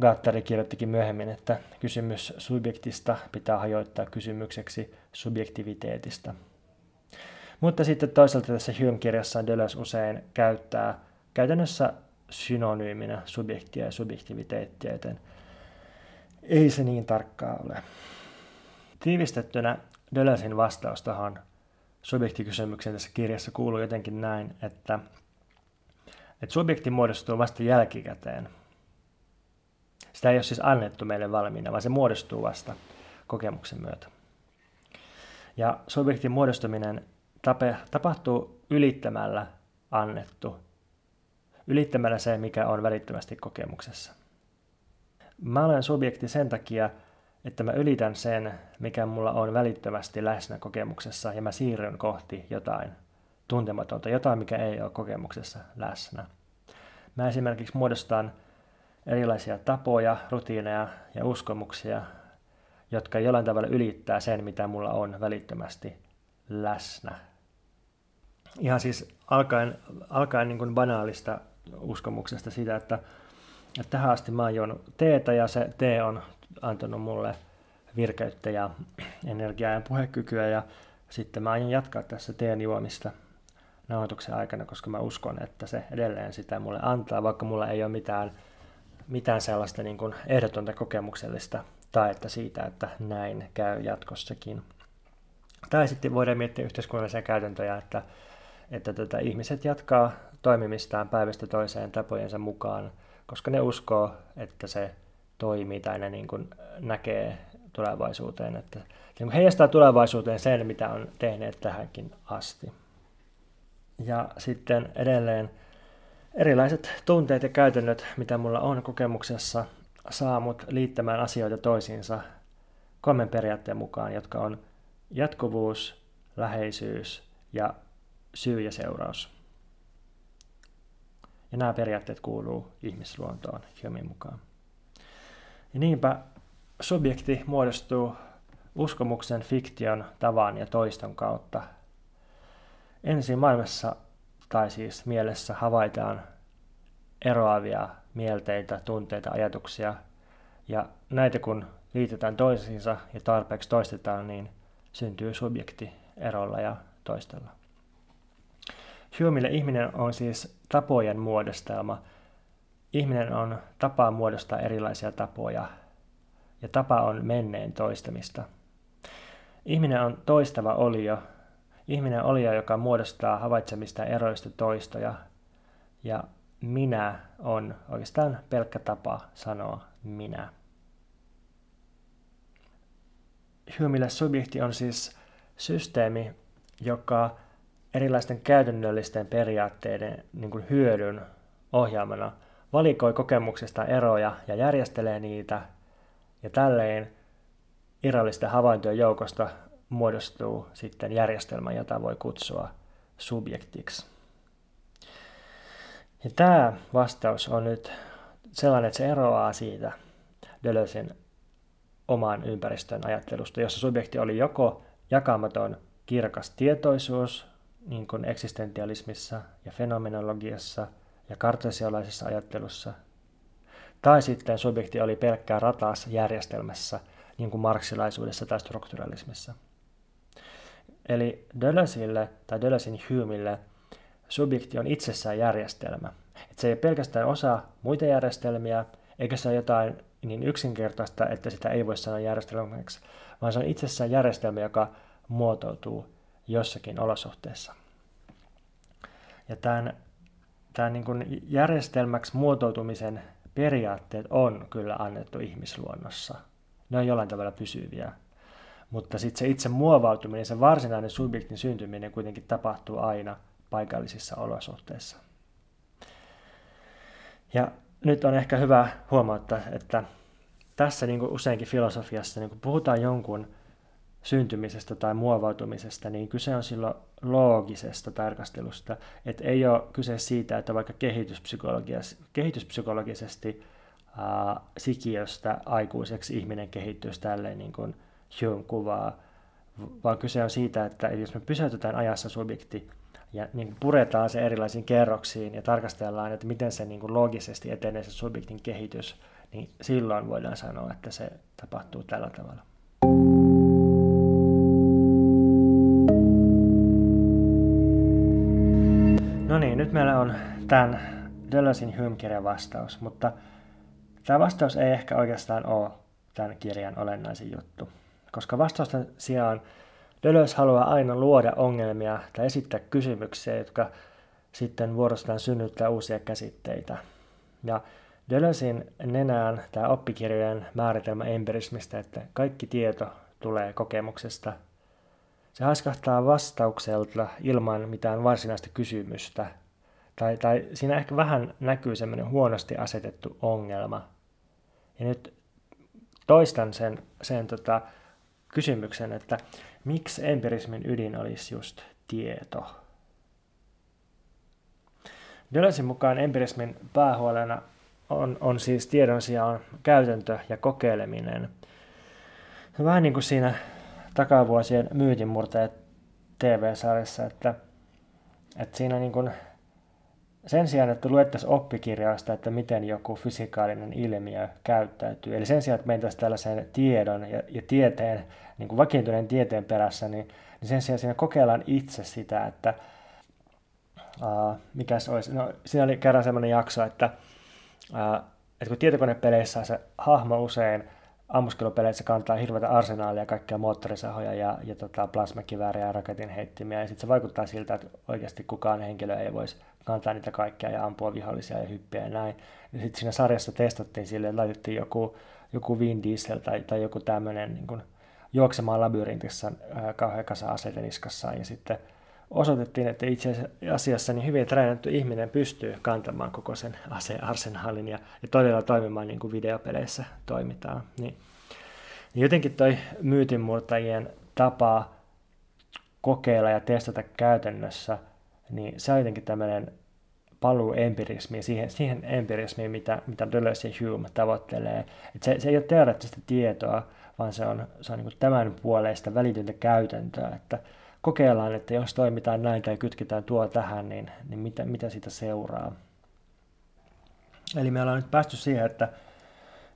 Gattari kirjoittikin myöhemmin, että kysymys subjektista pitää hajoittaa kysymykseksi subjektiviteetista. Mutta sitten toisaalta tässä Hume-kirjassa Deleuze usein käyttää käytännössä synonyyminä subjektia ja subjektiviteettia, joten ei se niin tarkkaa ole. Tiivistettynä Deleuzein vastaus tähän subjektikysymykseen tässä kirjassa kuuluu jotenkin näin, että, että subjekti muodostuu vasta jälkikäteen. Sitä ei ole siis annettu meille valmiina, vaan se muodostuu vasta kokemuksen myötä. Ja subjektin muodostuminen tape, tapahtuu ylittämällä annettu, ylittämällä se, mikä on välittömästi kokemuksessa. Mä olen subjekti sen takia, että mä ylitän sen, mikä mulla on välittömästi läsnä kokemuksessa, ja mä siirryn kohti jotain tuntematonta, jotain, mikä ei ole kokemuksessa läsnä. Mä esimerkiksi muodostan erilaisia tapoja, rutiineja ja uskomuksia, jotka jollain tavalla ylittää sen, mitä mulla on välittömästi läsnä ihan siis alkaen, alkaen niin kuin banaalista uskomuksesta siitä, että, että tähän asti mä oon juonut teetä ja se tee on antanut mulle virkeyttä ja energiaa ja puhekykyä ja sitten mä aion jatkaa tässä teen juomista nauhoituksen aikana, koska mä uskon, että se edelleen sitä mulle antaa, vaikka mulla ei ole mitään mitään sellaista niin kuin ehdotonta kokemuksellista taetta siitä, että näin käy jatkossakin. Tai sitten voidaan miettiä yhteiskunnallisia käytäntöjä, että, että tota, ihmiset jatkaa toimimistaan päivästä toiseen tapojensa mukaan, koska ne uskoo, että se toimii tai ne niin kuin näkee tulevaisuuteen, että niin heijastaa tulevaisuuteen sen, mitä on tehneet tähänkin asti. Ja sitten edelleen erilaiset tunteet ja käytännöt, mitä mulla on kokemuksessa, saa mut liittämään asioita toisiinsa kolmen periaatteen mukaan, jotka on jatkuvuus, läheisyys ja syy ja seuraus. Ja nämä periaatteet kuuluu ihmisluontoon Humin mukaan. Ja niinpä subjekti muodostuu uskomuksen, fiktion, tavan ja toiston kautta. Ensin maailmassa tai siis mielessä havaitaan eroavia mielteitä, tunteita, ajatuksia, ja näitä kun liitetään toisiinsa ja tarpeeksi toistetaan, niin syntyy subjekti erolla ja toistella. Humeille ihminen on siis tapojen muodostelma. Ihminen on tapa muodostaa erilaisia tapoja, ja tapa on menneen toistamista. Ihminen on toistava olio. Ihminen on olio, joka muodostaa havaitsemista eroista toistoja, ja minä on oikeastaan pelkkä tapa sanoa minä. Humeille subjekti on siis systeemi, joka erilaisten käytännöllisten periaatteiden niin kuin hyödyn ohjaamana valikoi kokemuksesta eroja ja järjestelee niitä, ja tälleen irrallisten havaintojen joukosta muodostuu sitten järjestelmä, jota voi kutsua subjektiksi. Ja tämä vastaus on nyt sellainen, että se eroaa siitä Deleuzein oman ympäristön ajattelusta, jossa subjekti oli joko jakamaton kirkas tietoisuus, niin kuin eksistentialismissa ja fenomenologiassa ja kartesiolaisessa ajattelussa, tai sitten subjekti oli pelkkää ratas järjestelmässä, niin kuin marksilaisuudessa tai strukturalismissa. Eli Deleuzille tai Deleuzein Humeille subjekti on itsessään järjestelmä. Et se ei ole pelkästään osa muita järjestelmiä, eikä se ole jotain niin yksinkertaista, että sitä ei voi sanoa järjestelmäksi, vaan se on itsessään järjestelmä, joka muotoutuu jossakin olosuhteessa. Ja tämän, tämän niin kuin järjestelmäksi muotoutumisen periaatteet on kyllä annettu ihmisluonnossa. Ne on jollain tavalla pysyviä. Mutta sitten se itse muovautuminen, se varsinainen subjektin syntyminen kuitenkin tapahtuu aina paikallisissa olosuhteissa. Ja nyt on ehkä hyvä huomauttaa, että tässä niin kuin useinkin filosofiassa, niin kun puhutaan jonkun syntymisestä tai muovautumisesta, niin kyse on silloin loogisesta tarkastelusta. Että ei ole kyse siitä, että vaikka kehityspsykologisesti ää, sikiöstä aikuiseksi ihminen kehittyisi tälleen niin kuin Hume kuvaa, vaan kyse on siitä, että jos me pysäytetään ajassa subjekti ja niin puretaan se erilaisiin kerroksiin ja tarkastellaan, että miten se niin kuin loogisesti etenee se subjektin kehitys, niin silloin voidaan sanoa, että se tapahtuu tällä tavalla. No niin, nyt meillä on tämän Deleuzein Hume-kirjan vastaus, mutta tämä vastaus ei ehkä oikeastaan ole tämän kirjan olennaisin juttu, koska vastausten sijaan Deleuze haluaa aina luoda ongelmia tai esittää kysymyksiä, jotka sitten vuorostaan synnyttää uusia käsitteitä. Ja Deleuzein nenään tämä oppikirjojen määritelmä empirismistä, että kaikki tieto tulee kokemuksesta. Se haiskahtaa vastaukselta ilman mitään varsinaista kysymystä. Tai, tai siinä ehkä vähän näkyy semmoinen huonosti asetettu ongelma. Ja nyt toistan sen, sen tota, kysymyksen, että miksi empirismin ydin olisi just tieto? Deleuzein mukaan empirismin päähuolena on, on siis tiedon sijaan käytäntö ja kokeileminen. Vähän niin kuin siinä takavuosien myytinmurteet TV-sarjassa, että, että siinä niin kuin sen sijaan, että luettaisiin oppikirjasta, että miten joku fysikaalinen ilmiö käyttäytyy, eli sen sijaan, että mentäisiin tällaisen tiedon ja, ja tieteen, niin kuin vakiintuneen tieteen perässä, niin, niin sen sijaan siinä kokeillaan itse sitä, että uh, mikä se olisi. No, siinä oli kerran semmoinen jakso, että uh, että kun tietokonepeleissä se hahmo usein ammuskelupeleissä kantaa hirveätä arsenaalia kaikkia moottorisahoja ja, ja tota, plasmakivääriä ja raketinheittimiä, ja sitten se vaikuttaa siltä, että oikeasti kukaan henkilö ei voisi kantaa niitä kaikkia ja ampua vihollisia ja hyppiä ja näin. Ja sitten siinä sarjassa testattiin silleen, että laitettiin joku, joku Vin Diesel tai, tai joku tämmöinen niin juoksemaan labyrintissä kauhean kasa aseiden niskassaan, ja sitten osoitettiin, että itse asiassa niin hyvin treenattu ihminen pystyy kantamaan koko sen asearsenaalin ja, ja todella toimimaan niin kuin videopeleissä toimitaan. Niin, niin jotenkin toi myytinmurtajien tapa kokeilla ja testata käytännössä, niin se on jotenkin tämmöinen paluu empirismiin, siihen, siihen empirismiin, mitä, mitä Deleuze ja Hume tavoittelee. Et se, se ei ole teoreettista tietoa, vaan se on, se on niin tämän puoleista välitöntä käytäntöä, että kokeillaan, että jos toimitaan näin tai kytketään tuo tähän, niin, niin mitä, mitä siitä seuraa. Eli me ollaan nyt päästy siihen, että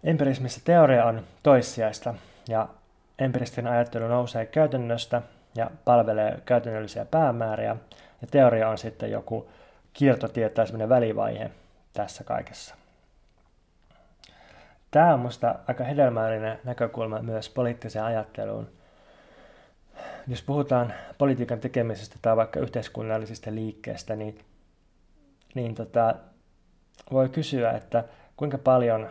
empirismissä teoria on toissijaista ja empiristinen ajattelu nousee käytännöstä ja palvelee käytännöllisiä päämääriä ja teoria on sitten joku kiertotie tai välivaihe tässä kaikessa. Tämä on minusta aika hedelmällinen näkökulma myös poliittiseen ajatteluun – jos puhutaan politiikan tekemisestä tai vaikka yhteiskunnallisista liikkeestä, niin, niin tota, voi kysyä, että kuinka paljon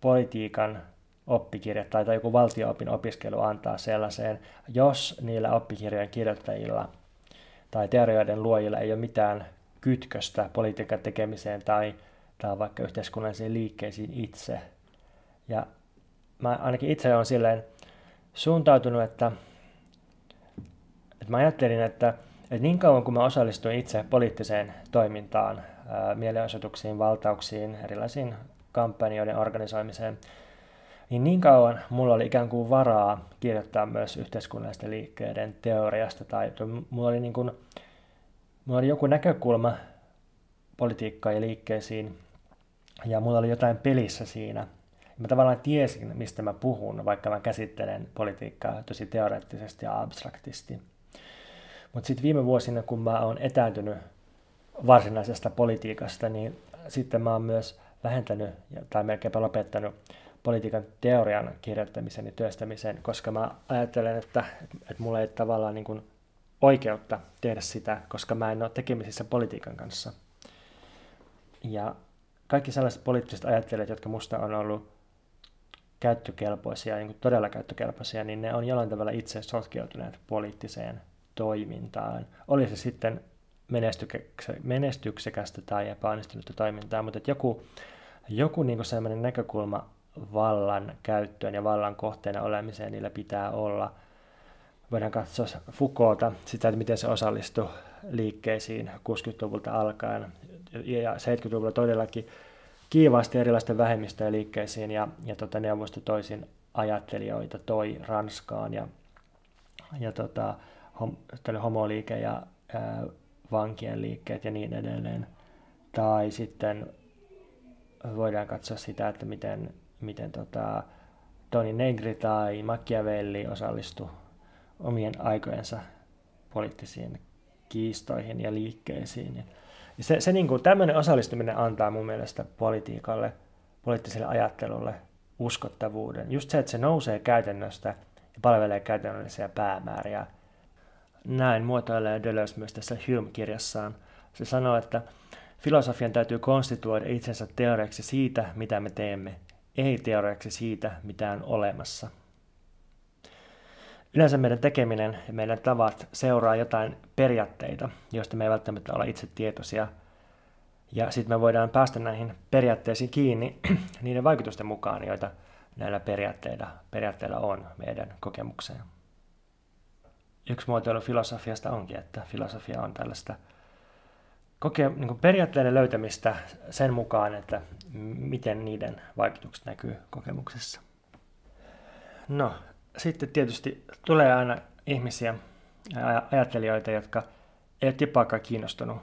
politiikan oppikirjat tai, tai joku valtioopin opiskelu antaa sellaiseen, jos niillä oppikirjojen kirjoittajilla tai teorioiden luojilla ei ole mitään kytköstä politiikan tekemiseen tai, tai vaikka yhteiskunnallisiin liikkeisiin itse. Ja mä ainakin itse olen silleen suuntautunut, että et mä ajattelin, että, että niin kauan kuin mä osallistuin itse poliittiseen toimintaan, mielenosoituksiin, valtauksiin, erilaisiin kampanjoiden organisoimiseen, niin niin kauan mulla oli ikään kuin varaa kirjoittaa myös yhteiskunnallisten liikkeiden teoriasta, tai mulla oli, niin kuin, mulla oli joku näkökulma politiikkaan ja liikkeisiin, ja mulla oli jotain pelissä siinä. Mä tavallaan tiesin, mistä mä puhun, vaikka mä käsittelen politiikkaa tosi teoreettisesti ja abstraktisti. Mutta sitten viime vuosina, kun mä oon etääntynyt varsinaisesta politiikasta, niin sitten mä oon myös vähentänyt tai melkeinpä lopettanut politiikan teorian kirjoittamisen ja työstämisen, koska mä ajattelen, että, että mulla ei tavallaan niin kuin oikeutta tehdä sitä, koska mä en ole tekemisissä politiikan kanssa. Ja kaikki sellaiset poliittiset ajattelijat, jotka musta on ollut käyttökelpoisia, niin kuin todella käyttökelpoisia, niin ne on jollain tavalla itse sotkeutuneet poliittiseen toimintaan. Oli se sitten menestyksekästä tai epäonnistunutta toimintaa, mutta että joku, joku niin sellainen näkökulma vallan käyttöön ja vallan kohteena olemiseen niillä pitää olla. Voidaan katsoa Foucaulta sitä, että miten se osallistui liikkeisiin 60-luvulta alkaen ja 70-luvulla todellakin kiivaasti erilaisten vähemmistöjen liikkeisiin ja, ja tota, neuvosto toisin ajattelijoita toi Ranskaan ja, ja tota, hom, homoliike ja ää, vankien liikkeet ja niin edelleen. Tai sitten voidaan katsoa sitä, että miten, miten tota, Toni Negri tai Machiavelli osallistu omien aikojensa poliittisiin kiistoihin ja liikkeisiin. Ja se, se niin kuin, tämmöinen osallistuminen antaa mun mielestä politiikalle, poliittiselle ajattelulle uskottavuuden. Just se, että se nousee käytännöstä ja palvelee käytännöllisiä päämääriä – näin muotoilee Deleuze myös tässä Hume-kirjassaan. Se sanoo, että filosofian täytyy konstituoida itsensä teoriaksi siitä, mitä me teemme, ei teoriaksi siitä, mitä on olemassa. Yleensä meidän tekeminen ja meidän tavat seuraa jotain periaatteita, joista me ei välttämättä olla itse tietoisia. Ja sitten me voidaan päästä näihin periaatteisiin kiinni niiden vaikutusten mukaan, joita näillä periaatteilla, periaatteilla on meidän kokemukseen yksi muotoilu filosofiasta onkin, että filosofia on tällaista kokea, niin periaatteiden löytämistä sen mukaan, että miten niiden vaikutukset näkyy kokemuksessa. No, sitten tietysti tulee aina ihmisiä, ajattelijoita, jotka ei ole tippaakaan kiinnostunut,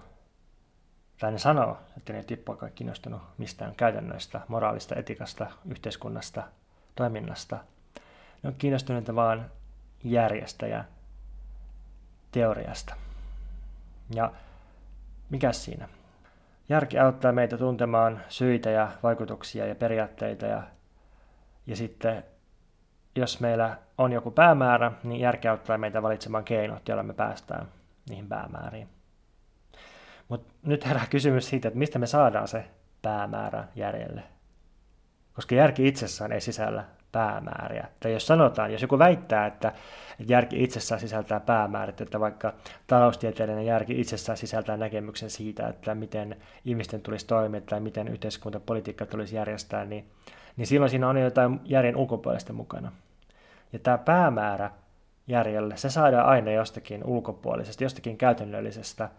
tai ne sanoo, että ne ei ole kiinnostunut mistään käytännöistä, moraalista, etikasta, yhteiskunnasta, toiminnasta. Ne on kiinnostuneita vaan järjestäjä teoriasta. Ja mikä siinä? Järki auttaa meitä tuntemaan syitä ja vaikutuksia ja periaatteita ja, ja sitten jos meillä on joku päämäärä, niin järki auttaa meitä valitsemaan keinot, joilla me päästään niihin päämääriin. Mutta nyt herää kysymys siitä, että mistä me saadaan se päämäärä järjelle. Koska järki itsessään ei sisällä päämääriä. Tai jos sanotaan, jos joku väittää, että järki itsessään sisältää päämäärät, että vaikka taloustieteellinen järki itsessään sisältää näkemyksen siitä, että miten ihmisten tulisi toimia tai miten yhteiskuntapolitiikka tulisi järjestää, niin, niin silloin siinä on jotain järjen ulkopuolesta mukana. Ja tämä päämäärä järjelle, se saadaan aina jostakin ulkopuolisesta, jostakin käytännöllisestä.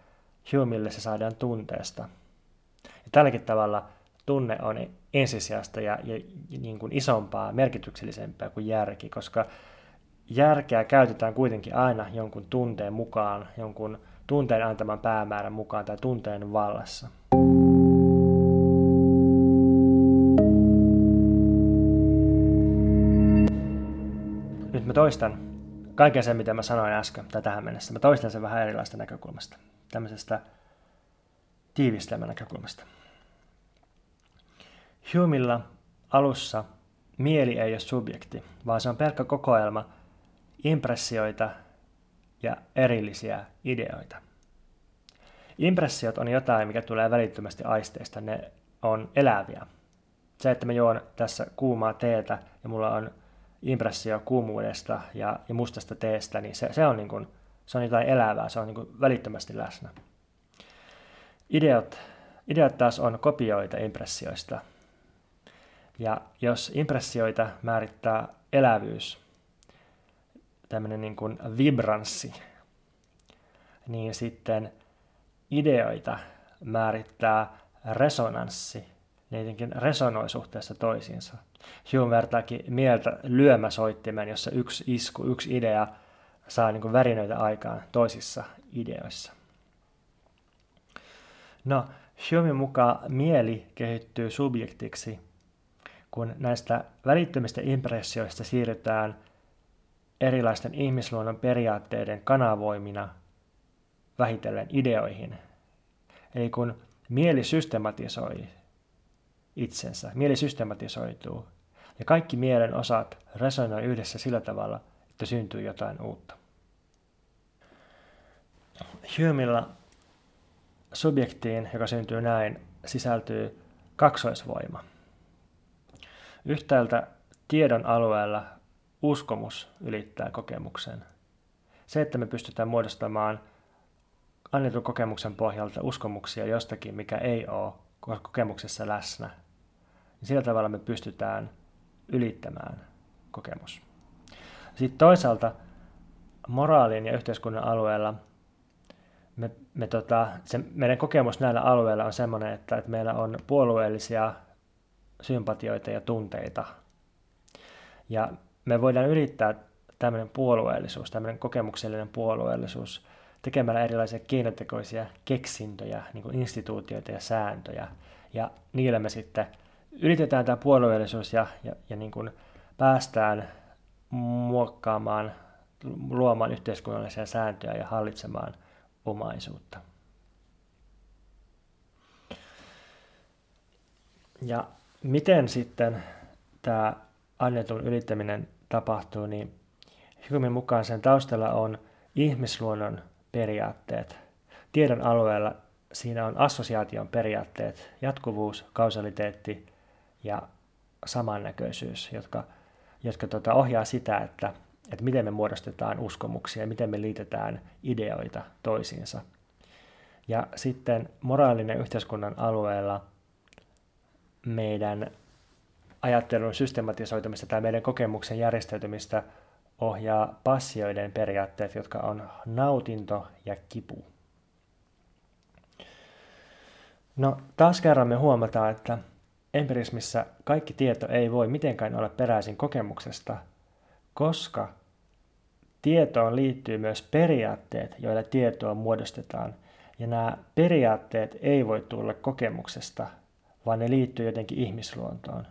Humeille se saadaan tunteesta. Ja tälläkin tavalla tunne on ensisijaista ja, ja niin kuin isompaa, merkityksellisempää kuin järki, koska järkeä käytetään kuitenkin aina jonkun tunteen mukaan, jonkun tunteen antaman päämäärän mukaan tai tunteen vallassa. Nyt mä toistan kaiken sen, mitä mä sanoin äsken tai tähän mennessä. Mä toistan sen vähän erilaista näkökulmasta, tämmöisestä tiivistelmän näkökulmasta. Humilla alussa mieli ei ole subjekti, vaan se on pelkkä kokoelma impressioita ja erillisiä ideoita. Impressiot on jotain, mikä tulee välittömästi aisteista. Ne on eläviä. Se, että mä juon tässä kuumaa teetä ja mulla on impressio kuumuudesta ja, ja mustasta teestä, niin se, se, on, niin kuin, se on jotain elävää, se on niin kuin välittömästi läsnä. Ideot, ideot taas on kopioita impressioista, ja jos impressioita määrittää elävyys, tämmöinen niin kuin vibranssi, niin sitten ideoita määrittää resonanssi. Ne jotenkin resonoi suhteessa toisiinsa. Hume vertaakin mieltä lyömäsoittimen, jossa yksi isku, yksi idea saa niin kuin värinöitä aikaan toisissa ideoissa. No, Humein mukaan mieli kehittyy subjektiksi – kun näistä välittömistä impressioista siirrytään erilaisten ihmisluonnon periaatteiden kanavoimina vähitellen ideoihin. Eli kun mieli systematisoi itsensä, mieli systematisoituu ja kaikki mielen osat resonoi yhdessä sillä tavalla, että syntyy jotain uutta. Humilla subjektiin, joka syntyy näin, sisältyy kaksoisvoima – Yhtäältä tiedon alueella uskomus ylittää kokemuksen. Se, että me pystytään muodostamaan annetun kokemuksen pohjalta uskomuksia jostakin, mikä ei ole kokemuksessa läsnä, niin sillä tavalla me pystytään ylittämään kokemus. Sitten toisaalta moraalin ja yhteiskunnan alueella me, me tota, se, meidän kokemus näillä alueilla on sellainen, että, että meillä on puolueellisia sympatioita ja tunteita. Ja me voidaan yrittää tämmöinen puolueellisuus, tämmöinen kokemuksellinen puolueellisuus tekemällä erilaisia keinotekoisia keksintöjä, niin kuin instituutioita ja sääntöjä. Ja niillä me sitten yritetään tämä puolueellisuus ja, ja, ja niin kuin päästään muokkaamaan, luomaan yhteiskunnallisia sääntöjä ja hallitsemaan omaisuutta. Ja Miten sitten tämä annetun ylittäminen tapahtuu, niin Humin mukaan sen taustalla on ihmisluonnon periaatteet. Tiedon alueella siinä on assosiaation periaatteet, jatkuvuus, kausaliteetti ja samannäköisyys, jotka, jotka tota ohjaa sitä, että, että miten me muodostetaan uskomuksia, miten me liitetään ideoita toisiinsa. Ja sitten moraalinen yhteiskunnan alueella – meidän ajattelun systematisoitumista tai meidän kokemuksen järjestäytymistä ohjaa passioiden periaatteet, jotka on nautinto ja kipu. No taas kerran me huomataan, että empirismissä kaikki tieto ei voi mitenkään olla peräisin kokemuksesta, koska tietoon liittyy myös periaatteet, joilla tietoa muodostetaan. Ja nämä periaatteet ei voi tulla kokemuksesta, vaan ne liittyy jotenkin ihmisluontoon.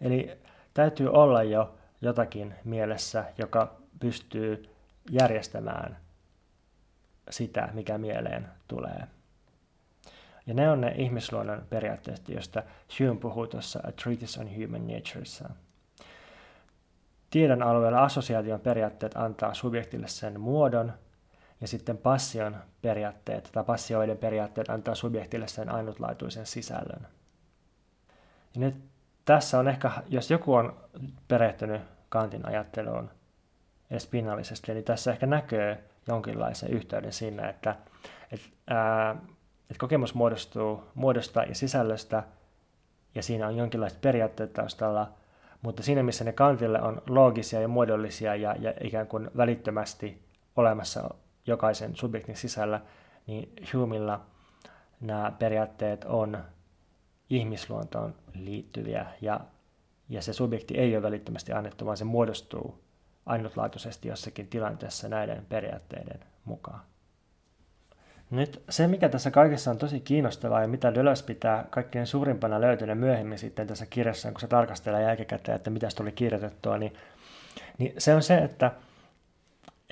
Eli täytyy olla jo jotakin mielessä, joka pystyy järjestämään sitä, mikä mieleen tulee. Ja ne on ne ihmisluonnon periaatteet, joista Hume puhuu tuossa A Treatise on Human Naturessa. Tiedon alueella assosiaation periaatteet antaa subjektille sen muodon, ja sitten passion periaatteet tai passioiden periaatteet antaa subjektille sen ainutlaatuisen sisällön. Ja nyt tässä on ehkä, jos joku on perehtynyt Kantin ajatteluun edes pinnallisesti, niin tässä ehkä näkyy jonkinlaisen yhteyden siinä, että, että, ää, että kokemus muodostuu muodosta ja sisällöstä, ja siinä on jonkinlaiset periaatteet taustalla, mutta siinä missä ne Kantille on loogisia ja muodollisia ja, ja ikään kuin välittömästi olemassa jokaisen subjektin sisällä, niin Humilla nämä periaatteet on ihmisluontoon liittyviä ja, ja se subjekti ei ole välittömästi annettu, vaan se muodostuu ainutlaatuisesti jossakin tilanteessa näiden periaatteiden mukaan. Nyt se, mikä tässä kaikessa on tosi kiinnostavaa ja mitä Deleuze pitää kaikkein suurimpana löytynä myöhemmin sitten tässä kirjassa, kun se tarkastelee jälkikäteen, että mitä tuli kirjoitettua, niin, niin se on se, että,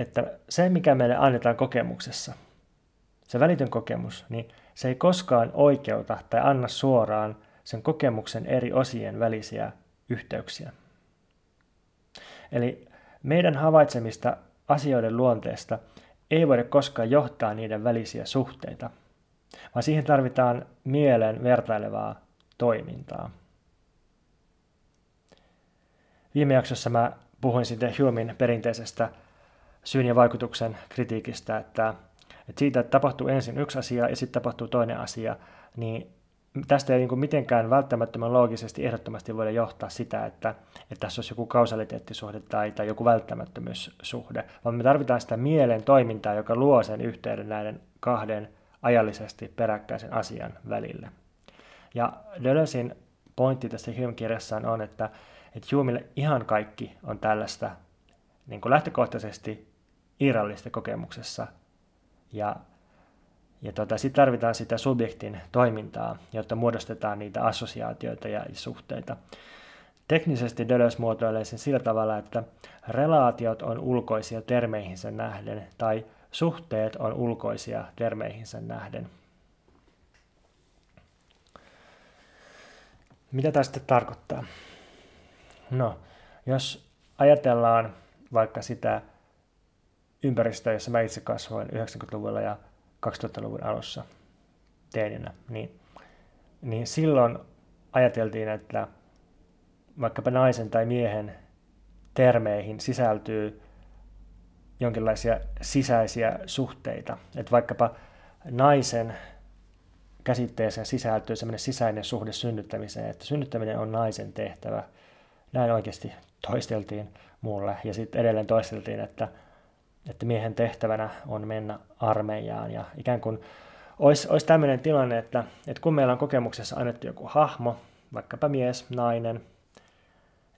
että se, mikä meille annetaan kokemuksessa, se välitön kokemus, niin se ei koskaan oikeuta tai anna suoraan sen kokemuksen eri osien välisiä yhteyksiä. Eli meidän havaitsemista asioiden luonteesta ei voida koskaan johtaa niiden välisiä suhteita, vaan siihen tarvitaan mielen vertailevaa toimintaa. Viime jaksossa mä puhuin sitten Humein perinteisestä syyn ja vaikutuksen kritiikistä, että, että siitä että tapahtuu ensin yksi asia ja sitten tapahtuu toinen asia, niin tästä ei niin kuin mitenkään välttämättömän loogisesti ehdottomasti voida johtaa sitä, että, että tässä olisi joku kausaliteettisuhde tai, tai joku välttämättömyyssuhde, vaan me tarvitaan sitä mielen toimintaa, joka luo sen yhteyden näiden kahden ajallisesti peräkkäisen asian välille. Ja Deleuzein pointti tässä Hume-kirjassaan on, että, että Humille ihan kaikki on tällaista niin kuin lähtökohtaisesti irrallista kokemuksessa ja ja tota, sitten tarvitaan sitä subjektin toimintaa, jotta muodostetaan niitä assosiaatioita ja suhteita. Teknisesti Deleuze muotoilee sen sillä tavalla, että relaatiot on ulkoisia termeihinsä nähden tai suhteet on ulkoisia termeihinsä nähden. Mitä tämä sitten tarkoittaa? No, jos ajatellaan vaikka sitä ympäristöä, jossa mä itse kasvoin 90-luvulla ja 2000-luvun alussa teeninä, niin, niin silloin ajateltiin, että vaikkapa naisen tai miehen termeihin sisältyy jonkinlaisia sisäisiä suhteita. Että vaikkapa naisen käsitteeseen sisältyy sellainen sisäinen suhde synnyttämiseen, että synnyttäminen on naisen tehtävä. Näin oikeasti toisteltiin mulle ja sitten edelleen toisteltiin, että että miehen tehtävänä on mennä armeijaan ja ikään kuin olisi, olisi tämmöinen tilanne, että, että kun meillä on kokemuksessa annettu joku hahmo, vaikkapa mies, nainen,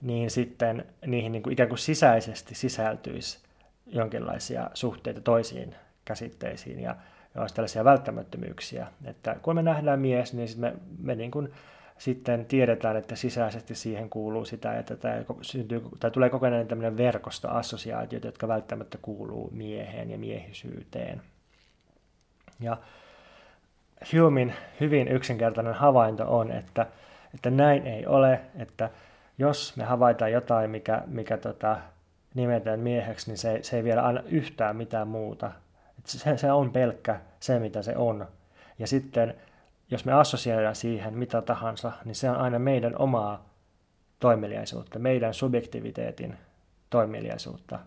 niin sitten niihin niin kuin ikään kuin sisäisesti sisältyisi jonkinlaisia suhteita toisiin käsitteisiin ja, ja olisi tällaisia välttämättömyyksiä. Että kun me nähdään mies, niin me, me niin kuin sitten tiedetään, että sisäisesti siihen kuuluu sitä, että tämä, syntyy, tai tulee kokonainen tämmöinen verkosto assosiaatiot, jotka välttämättä kuuluu mieheen ja miehisyyteen. Ja Humein hyvin yksinkertainen havainto on, että, että näin ei ole, että jos me havaitaan jotain, mikä, mikä tota, nimetään mieheksi, niin se, se ei vielä anna yhtään mitään muuta. Se, se on pelkkä se, mitä se on. Ja sitten jos me assosioidaan siihen mitä tahansa, niin se on aina meidän omaa toimeliaisuutta, meidän subjektiviteetin toimeliaisuutta.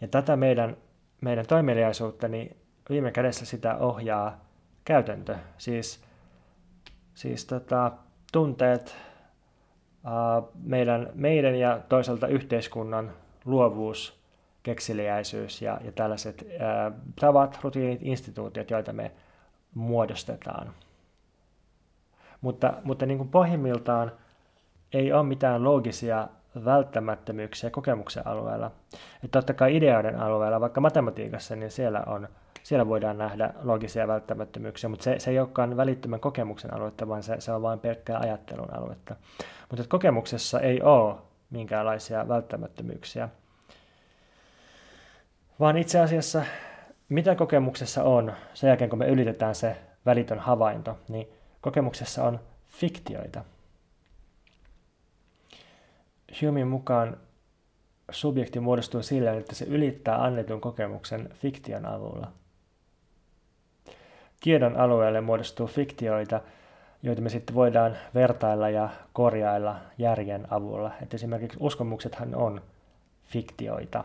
Ja tätä meidän, meidän toimeliaisuutta, niin viime kädessä sitä ohjaa käytäntö, siis, siis tota, tunteet, meidän, meidän ja toisaalta yhteiskunnan luovuus, kekseliäisyys ja, ja tällaiset ää, tavat, rutiinit, instituutiot, joita me muodostetaan. Mutta, mutta niin kuin pohjimmiltaan ei ole mitään loogisia välttämättömyyksiä kokemuksen alueella. Että totta kai ideoiden alueella, vaikka matematiikassa, niin siellä, on, siellä voidaan nähdä loogisia välttämättömyyksiä, mutta se, se ei olekaan välittömän kokemuksen aluetta, vaan se, se on vain pelkkää ajattelun aluetta. Mutta kokemuksessa ei ole minkäänlaisia välttämättömyyksiä vaan itse asiassa mitä kokemuksessa on sen jälkeen, kun me ylitetään se välitön havainto, niin kokemuksessa on fiktioita. Humein mukaan subjekti muodostuu sillä, että se ylittää annetun kokemuksen fiktion avulla. Tiedon alueelle muodostuu fiktioita, joita me sitten voidaan vertailla ja korjailla järjen avulla. Et esimerkiksi uskomuksethan on fiktioita.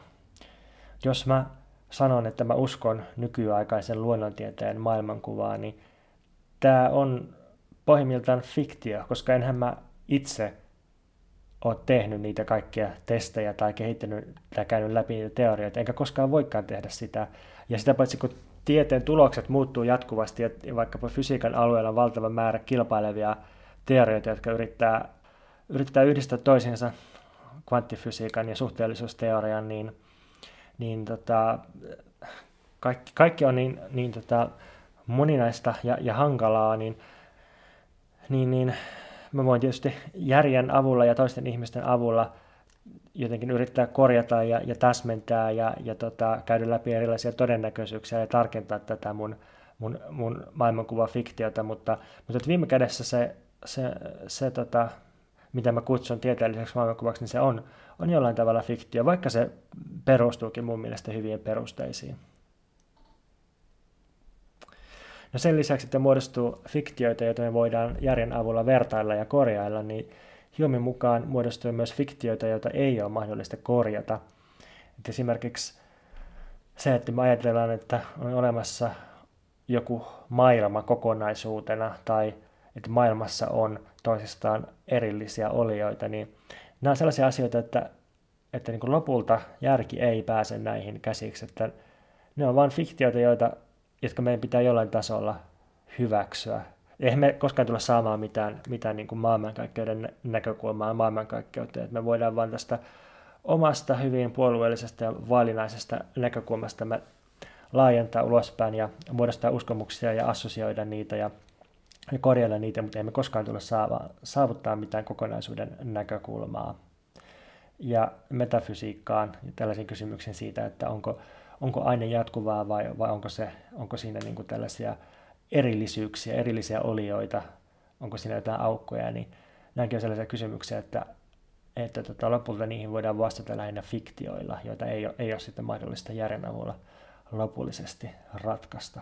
Jos mä sanon, että mä uskon nykyaikaisen luonnontieteen maailmankuvaa, niin tämä on pohjimmiltaan fiktio, koska enhän mä itse ole tehnyt niitä kaikkia testejä tai kehittänyt tai käynyt läpi niitä teorioita, enkä koskaan voikaan tehdä sitä. Ja sitä paitsi kun tieteen tulokset muuttuu jatkuvasti, ja vaikkapa fysiikan alueella on valtava määrä kilpailevia teorioita, jotka yrittää, yrittää yhdistää toisiinsa kvanttifysiikan ja suhteellisuusteorian, niin, niin tota, kaikki, kaikki on niin, niin tota, moninaista ja, ja hankalaa, niin, niin, niin mä voin tietysti järjen avulla ja toisten ihmisten avulla jotenkin yrittää korjata ja, ja täsmentää ja, ja tota, käydä läpi erilaisia todennäköisyyksiä ja tarkentaa tätä mun, mun, mun maailmankuva fiktiota, mutta, mutta viime kädessä se, se, se tota, mitä mä kutsun tieteelliseksi maailmankuvaksi, niin se on, on jollain tavalla fiktio, vaikka se perustuukin mun mielestä hyvien perusteisiin. No sen lisäksi, että muodostuu fiktioita, joita me voidaan järjen avulla vertailla ja korjailla, niin Humin mukaan muodostuu myös fiktioita, joita ei ole mahdollista korjata. Et esimerkiksi se, että me ajatellaan, että on olemassa joku maailma kokonaisuutena tai että maailmassa on toisistaan erillisiä olioita, niin nämä on sellaisia asioita, että, että niin kuin lopulta järki ei pääse näihin käsiksi, että ne on vain fiktioita, joita jotka meidän pitää jollain tasolla hyväksyä. Eihän me koskaan tulla saamaan mitään, mitään niin kuin maailmankaikkeuden näkökulmaa maailmankaikkeuteen. Että me voidaan vain tästä omasta hyvin puolueellisesta ja vaalinaisesta näkökulmasta me laajentaa ulospäin ja muodostaa uskomuksia ja assosioida niitä ja, ja korjailla niitä, mutta emme koskaan tule saavuttaa mitään kokonaisuuden näkökulmaa. Ja metafysiikkaan ja tällaisiin kysymyksiin siitä, että onko onko aine jatkuvaa vai, vai onko, se, onko siinä niin kuin tällaisia erillisyyksiä, erillisiä olioita, onko siinä jotain aukkoja, niin nämäkin on sellaisia kysymyksiä, että, että tota, lopulta niihin voidaan vastata lähinnä fiktioilla, joita ei ole, ei ole sitten mahdollista järjen avulla lopullisesti ratkaista.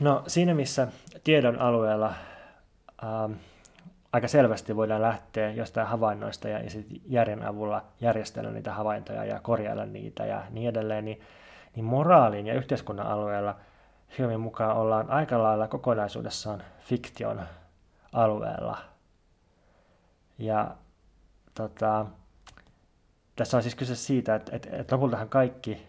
No siinä missä tiedon alueella ähm, aika selvästi voidaan lähteä jostain havainnoista ja, ja järjen avulla järjestellä niitä havaintoja ja korjailla niitä ja niin edelleen, niin, niin moraalin ja yhteiskunnan alueella Humein mukaan ollaan aika lailla kokonaisuudessaan fiktion alueella. Ja tota, tässä on siis kyse siitä, että, että, että lopultahan kaikki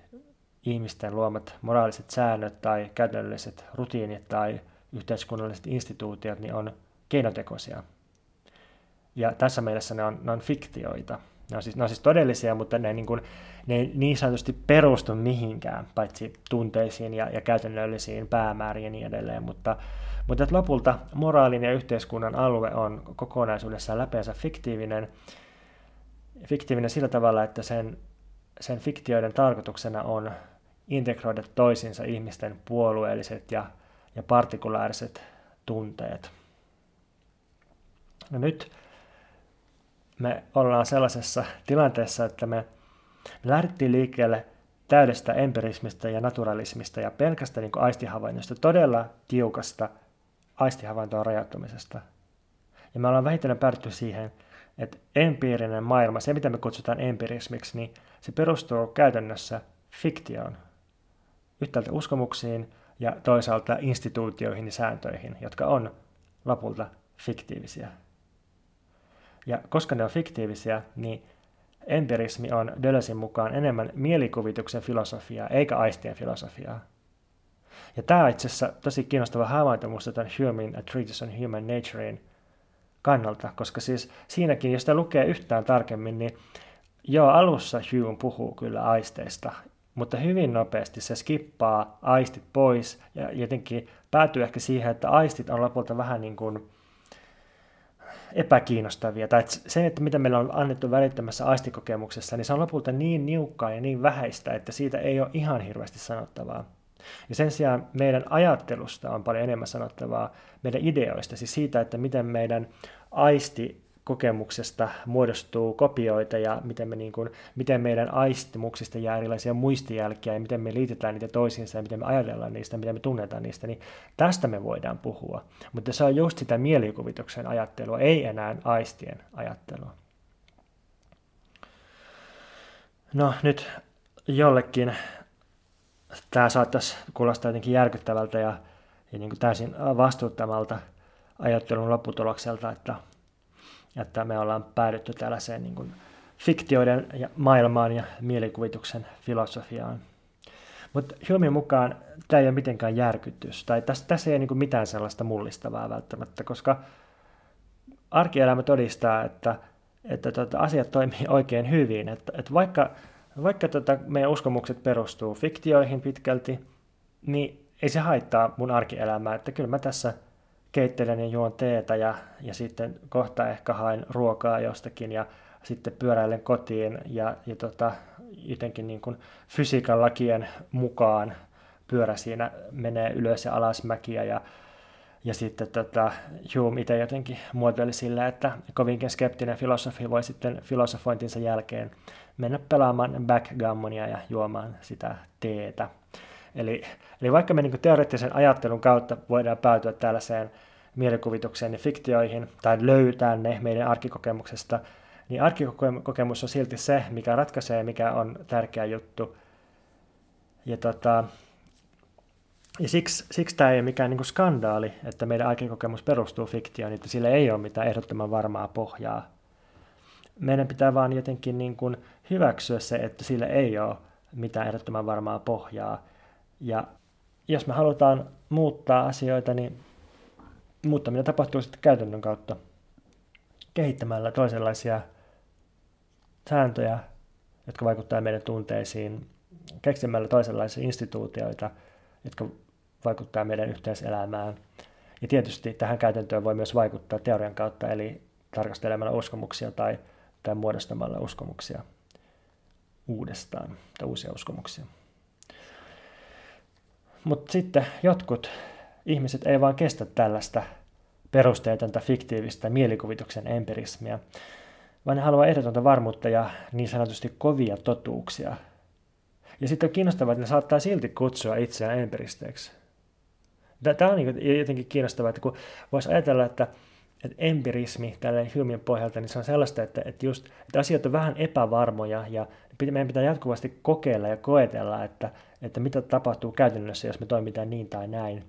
ihmisten luomat moraaliset säännöt tai käytännölliset rutiinit tai yhteiskunnalliset instituutiot niin on keinotekoisia. Ja tässä mielessä ne on, ne on fiktioita. Ne on, siis, ne on siis todellisia, mutta ne, niin kuin, ne ei niin sanotusti perustu mihinkään, paitsi tunteisiin ja, ja käytännöllisiin päämääriin ja niin edelleen. Mutta, mutta että lopulta moraalin ja yhteiskunnan alue on kokonaisuudessaan läpeensä fiktiivinen, fiktiivinen sillä tavalla, että sen, sen fiktioiden tarkoituksena on integroida toisinsa ihmisten puolueelliset ja, ja partikulaariset tunteet. No nyt me ollaan sellaisessa tilanteessa, että me, me lähdettiin liikkeelle täydestä empirismistä ja naturalismista ja pelkästä niin aistihavainnosta, todella tiukasta aistihavaintoon rajoittumisesta. Ja me ollaan vähitellen päädytty siihen, että empiirinen maailma, se mitä me kutsutaan empirismiksi, niin se perustuu käytännössä fiktioon, yhtäältä uskomuksiin ja toisaalta instituutioihin ja sääntöihin, jotka on lopulta fiktiivisiä. Ja koska ne on fiktiivisiä, niin empirismi on Deleuzin mukaan enemmän mielikuvituksen filosofiaa eikä aistien filosofiaa. Ja tämä on itse asiassa tosi kiinnostava havainto musta tämän Humein A Treatise on Human Naturein kannalta, koska siis siinäkin, jos sitä lukee yhtään tarkemmin, niin joo, alussa Hume puhuu kyllä aisteista, mutta hyvin nopeasti se skippaa aistit pois ja jotenkin päätyy ehkä siihen, että aistit on lopulta vähän niin kuin epäkiinnostavia, tai että se, että mitä meillä on annettu välittömässä aistikokemuksessa, niin se on lopulta niin niukkaa ja niin vähäistä, että siitä ei ole ihan hirveästi sanottavaa. Ja sen sijaan meidän ajattelusta on paljon enemmän sanottavaa, meidän ideoista, siis siitä, että miten meidän aisti kokemuksesta muodostuu kopioita ja miten, me niin kuin, miten meidän aistimuksista jää erilaisia muistijälkiä ja miten me liitetään niitä toisiinsa ja miten me ajatellaan niistä, miten me tunnetaan niistä, niin tästä me voidaan puhua. Mutta se on just sitä mielikuvituksen ajattelua, ei enää aistien ajattelua. No nyt jollekin tämä saattaisi kuulostaa jotenkin järkyttävältä ja, ja niin kuin täysin vastuuttamalta ajattelun lopputulokselta, että että me ollaan päädytty tällaiseen niin kuin fiktioiden ja maailmaan ja mielikuvituksen filosofiaan. Mutta Humein mukaan tämä ei ole mitenkään järkytys, tai tässä, tässä ei ole niin mitään sellaista mullistavaa välttämättä, koska arkielämä todistaa, että, että tota, asiat toimii oikein hyvin. Että, että vaikka vaikka tota, meidän uskomukset perustuu fiktioihin pitkälti, niin ei se haittaa mun arkielämää, että kyllä mä tässä – keittelen ja juon teetä ja, ja sitten kohta ehkä haen ruokaa jostakin ja sitten pyöräilen kotiin ja, ja tota, jotenkin niin kuin fysiikan lakien mukaan pyörä siinä menee ylös ja alas mäkiä ja, ja sitten tota, Hume itse jotenkin muotoili sillä, että kovinkin skeptinen filosofi voi sitten filosofointinsa jälkeen mennä pelaamaan backgammonia ja juomaan sitä teetä. Eli, eli vaikka me niin teoreettisen ajattelun kautta voidaan päätyä tällaiseen mielikuvitukseen ja fiktioihin, tai löytää ne meidän arkikokemuksesta, niin arkikokemus on silti se, mikä ratkaisee, mikä on tärkeä juttu. Ja, tota, ja siksi, siksi tämä ei ole mikään niin skandaali, että meidän arkikokemus perustuu fiktioon, että sillä ei ole mitään ehdottoman varmaa pohjaa. Meidän pitää vaan jotenkin niin kuin hyväksyä se, että sillä ei ole mitään ehdottoman varmaa pohjaa. Ja jos me halutaan muuttaa asioita, niin muuttaminen tapahtuu sitten käytännön kautta kehittämällä toisenlaisia sääntöjä, jotka vaikuttavat meidän tunteisiin, keksimällä toisenlaisia instituutioita, jotka vaikuttavat meidän yhteiselämään. Ja tietysti tähän käytäntöön voi myös vaikuttaa teorian kautta, eli tarkastelemalla uskomuksia tai, tai muodostamalla uskomuksia uudestaan, tai uusia uskomuksia. Mutta sitten jotkut ihmiset ei vaan kestä tällaista perusteetonta fiktiivistä mielikuvituksen empirismia, vaan ne haluaa ehdotonta varmuutta ja niin sanotusti kovia totuuksia. Ja sitten on kiinnostavaa, että ne saattaa silti kutsua itseään empiristeiksi. Tämä on niin jotenkin kiinnostavaa, että kun voisi ajatella, että, että empirismi tälle Humein pohjalta, niin se on sellaista, että, että, just, että asiat on vähän epävarmoja ja meidän pitää jatkuvasti kokeilla ja koetella, että, että mitä tapahtuu käytännössä, jos me toimitaan niin tai näin.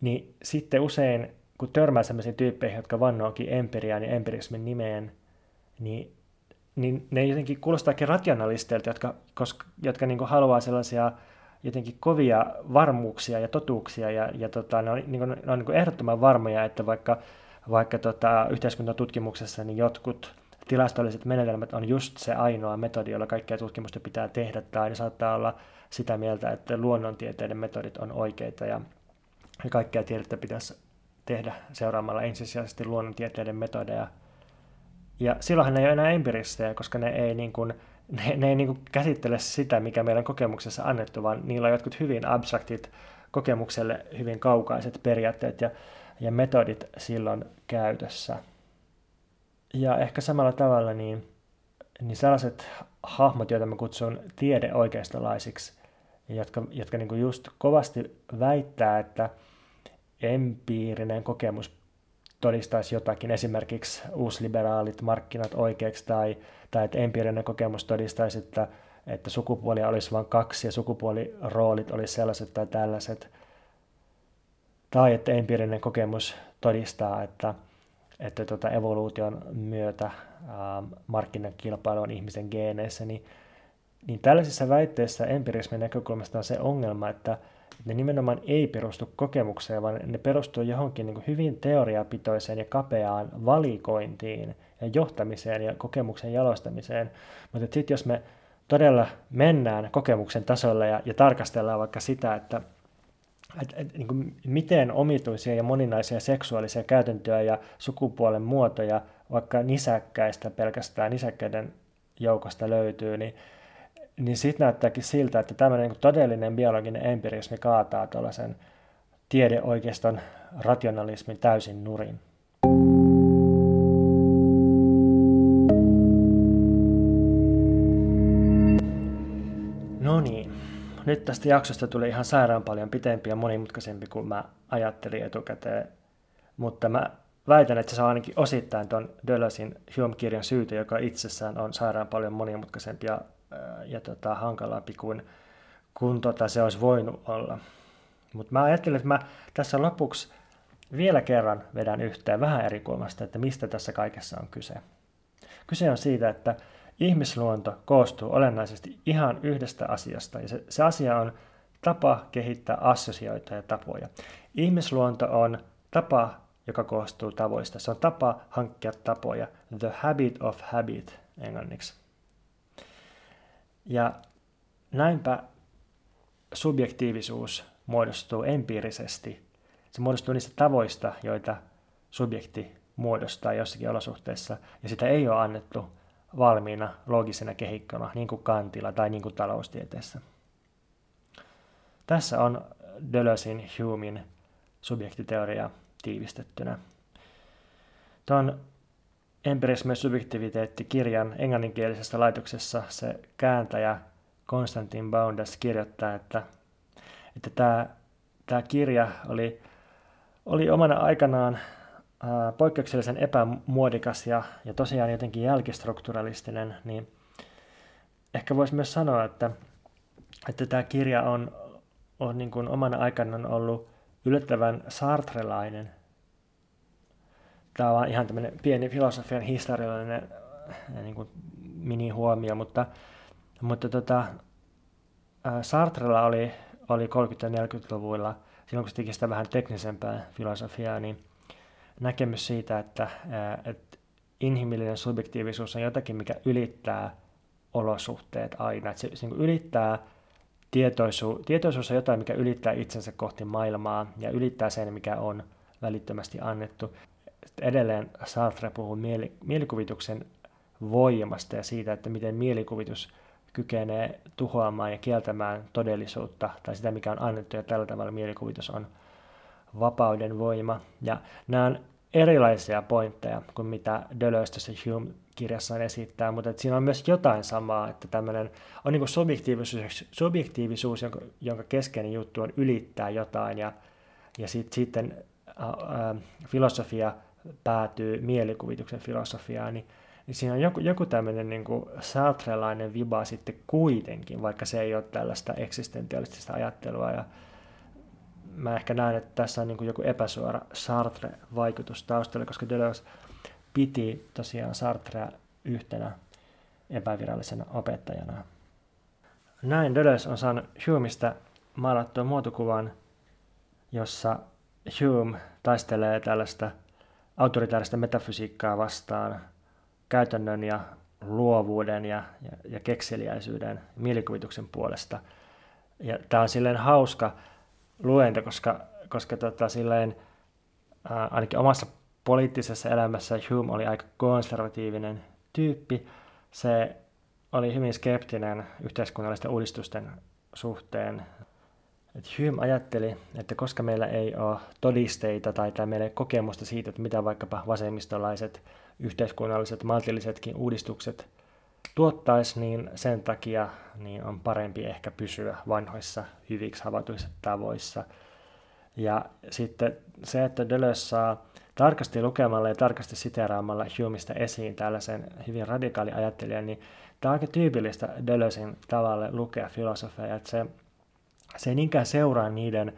Niin sitten usein, kun törmää sellaisiin tyyppeihin, jotka vannoakin empiriaan ja empirismin nimeen, niin, niin ne jotenkin kuulostaakin rationalisteilta, jotka, koska, jotka niin haluaa sellaisia jotenkin kovia varmuuksia ja totuuksia, ja, ja tota, ne on, niin kuin, ne on niin ehdottoman varmoja, että vaikka, vaikka tota, yhteiskuntatutkimuksessa niin jotkut tilastolliset menetelmät on just se ainoa metodi, jolla kaikkea tutkimusta pitää tehdä, tai ne saattaa olla sitä mieltä, että luonnontieteiden metodit on oikeita, ja kaikkea tiedettä pitäisi tehdä seuraamalla ensisijaisesti luonnontieteiden metodeja. Ja silloinhan ne ei ole enää empiristejä, koska ne ei, niin kuin, ne, ne ei niin kuin käsittele sitä, mikä meidän kokemuksessa annettu, vaan niillä on jotkut hyvin abstraktit kokemukselle hyvin kaukaiset periaatteet ja, ja metodit silloin käytössä. Ja ehkä samalla tavalla niin, niin sellaiset hahmot, joita mä kutsun tiedeoikeistolaisiksi, jotka, jotka niin kuin just kovasti väittää, että empiirinen kokemus todistaisi jotakin, esimerkiksi uusliberaalit markkinat oikeaksi, tai, tai että empiirinen kokemus todistaisi, että, että sukupuolia olisi vain kaksi ja sukupuoliroolit olisi sellaiset tai tällaiset, tai että empiirinen kokemus todistaa, että, että tuota evoluution myötä ää, markkinakilpailu on ihmisen geeneissä, niin, niin tällaisissa väitteissä empirismin näkökulmasta on se ongelma, että, ne nimenomaan ei perustu kokemukseen, vaan ne perustuu johonkin niin hyvin teoriapitoiseen ja kapeaan valikointiin ja johtamiseen ja kokemuksen jalostamiseen. Mutta sitten jos me todella mennään kokemuksen tasolle ja, ja tarkastellaan vaikka sitä, että, et, et, niin kuin, miten omituisia ja moninaisia seksuaalisia käytäntöjä ja sukupuolen muotoja vaikka nisäkkäistä pelkästään nisäkkäiden joukosta löytyy, niin, niin sitten näyttääkin siltä, että tämmöinen niin todellinen biologinen empirismi kaataa tuollaisen tiedeoikeiston rationalismin täysin nurin. Nyt tästä jaksosta tuli ihan sairaan paljon pitempi ja monimutkaisempi kuin mä ajattelin etukäteen, mutta mä väitän, että se saa ainakin osittain tuon Dölösin Hume-kirjan syytä, joka itsessään on sairaan paljon monimutkaisempi ja, ja tota, hankalampi kuin, kuin tota, se olisi voinut olla. Mutta mä ajattelin, että mä tässä lopuksi vielä kerran vedän yhteen vähän eri kulmasta, että mistä tässä kaikessa on kyse. Kyse on siitä, että ihmisluonto koostuu olennaisesti ihan yhdestä asiasta, ja se, se asia on tapa kehittää assosioita ja tapoja. Ihmisluonto on tapa, joka koostuu tavoista. Se on tapa hankkia tapoja. The habit of habit englanniksi. Ja näinpä subjektiivisuus muodostuu empiirisesti. Se muodostuu niistä tavoista, joita subjekti muodostaa jossakin olosuhteessa, ja sitä ei ole annettu valmiina loogisena kehikkona, niin kuin kantilla tai niin kuin taloustieteessä. Tässä on Deleuzein Humein subjektiteoria tiivistettynä. Tuon empirismi ja subjektiviteetti-kirjan englanninkielisessä laitoksessa se kääntäjä Konstantin Boundas kirjoittaa, että, että tämä, tämä kirja oli, oli omana aikanaan poikkeuksellisen epämuodikas ja, ja tosiaan jotenkin jälkistrukturalistinen, niin ehkä voisi myös sanoa, että, että tämä kirja on, on niin kuin omana aikanaan ollut yllättävän sartrelainen. Tämä on ihan tämmöinen pieni filosofian historiallinen niin kuin mini-huomio, mutta, mutta tota, Sartrella oli, oli 30- 40-luvuilla, silloin kun se teki sitä vähän teknisempää filosofiaa, niin näkemys siitä, että, että inhimillinen subjektiivisuus on jotakin, mikä ylittää olosuhteet aina. Että se, se niin ylittää tietoisuus, tietoisuus on jotain, mikä ylittää itsensä kohti maailmaa ja ylittää sen, mikä on välittömästi annettu. Edelleen Sartre puhuu mieli, mielikuvituksen voimasta ja siitä, että miten mielikuvitus kykenee tuhoamaan ja kieltämään todellisuutta tai sitä, mikä on annettu, ja tällä tavalla mielikuvitus on vapauden voima. Ja nämä on erilaisia pointteja kuin mitä Deleuze tässä Hume-kirjassaan esittää, mutta että siinä on myös jotain samaa, että tämmöinen on niin subjektiivisuus, subjektiivisuus jonka, jonka keskeinen juttu on ylittää jotain, ja, ja sit, sitten ä, ä, filosofia päätyy mielikuvituksen filosofiaan, niin, niin siinä on joku, joku tämmöinen niin sartrelainen viba sitten kuitenkin, vaikka se ei ole tällaista eksistentialistista ajattelua, ja mä ehkä näen, että tässä on niin kuin joku epäsuora Sartre-vaikutus taustalla, koska Deleuze piti tosiaan Sartrea yhtenä epävirallisena opettajana. Näin Deleuze on saanut Humeista maalattua muotokuvan, jossa Hume taistelee tällaista autoritaarista metafysiikkaa vastaan käytännön ja luovuuden ja, ja, ja kekseliäisyyden mielikuvituksen puolesta. Ja tämä on silleen hauska, luento, koska, koska tota, silleen, ää, ainakin omassa poliittisessa elämässä Hume oli aika konservatiivinen tyyppi. Se oli hyvin skeptinen yhteiskunnallisten uudistusten suhteen. Et Hume ajatteli, että koska meillä ei ole todisteita tai, tai meillä ei kokemusta siitä, että mitä vaikkapa vasemmistolaiset yhteiskunnalliset maltillisetkin uudistukset tuottaisi, niin sen takia niin on parempi ehkä pysyä vanhoissa hyviksi havaituissa tavoissa. Ja sitten se, että Deleuze saa tarkasti lukemalla ja tarkasti siteraamalla Humeista esiin tällaisen hyvin radikaali ajattelijan, niin tämä on aika tyypillistä Deleuzein tavalle lukea filosofia, että se, se ei niinkään seuraa niiden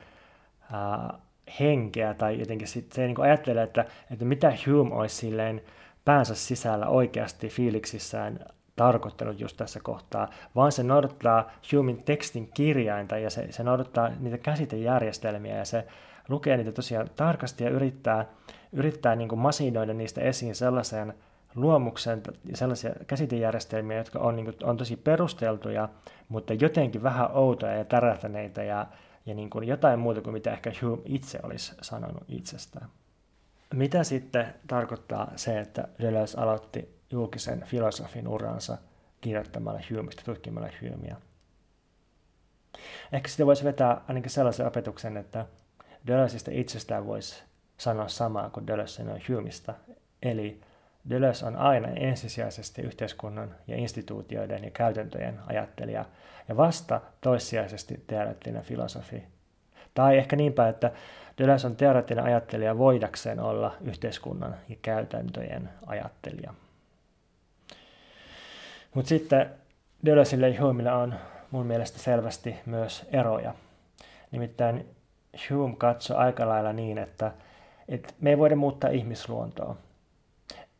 ää, henkeä tai jotenkin sit, se ei niin ajattele, että, että mitä Hume olisi silleen päänsä sisällä oikeasti fiiliksissään tarkoittanut just tässä kohtaa, vaan se noudattaa Humein tekstin kirjainta ja se, se noudattaa niitä käsitejärjestelmiä ja se lukee niitä tosiaan tarkasti ja yrittää, yrittää niin kuin masinoida niistä esiin sellaisen luomuksen ja sellaisia käsitejärjestelmiä, jotka on, niin kuin, on tosi perusteltuja, mutta jotenkin vähän outoja ja tärähtäneitä ja, ja niin kuin jotain muuta kuin mitä ehkä Hume itse olisi sanonut itsestään. Mitä sitten tarkoittaa se, että Deleuze aloitti julkisen filosofin uransa kirjoittamalla Humeista, tutkimalla Humea? Ehkä sitten voisi vetää ainakin sellaisen opetuksen, että Deleuzeista itsestään voisi sanoa samaa kuin Deleuze sanoi Humeista, eli Deleuze on aina ensisijaisesti yhteiskunnan ja instituutioiden ja käytäntöjen ajattelija ja vasta toissijaisesti teoreettinen filosofi. Tai ehkä niinpä, että Deleuze on teoreettinen ajattelija voidakseen olla yhteiskunnan ja käytäntöjen ajattelija. Mutta sitten Deleuzelle ja Humella on mun mielestä selvästi myös eroja. Nimittäin Hume katsoi aika lailla niin, että, että me ei voida muuttaa ihmisluontoa.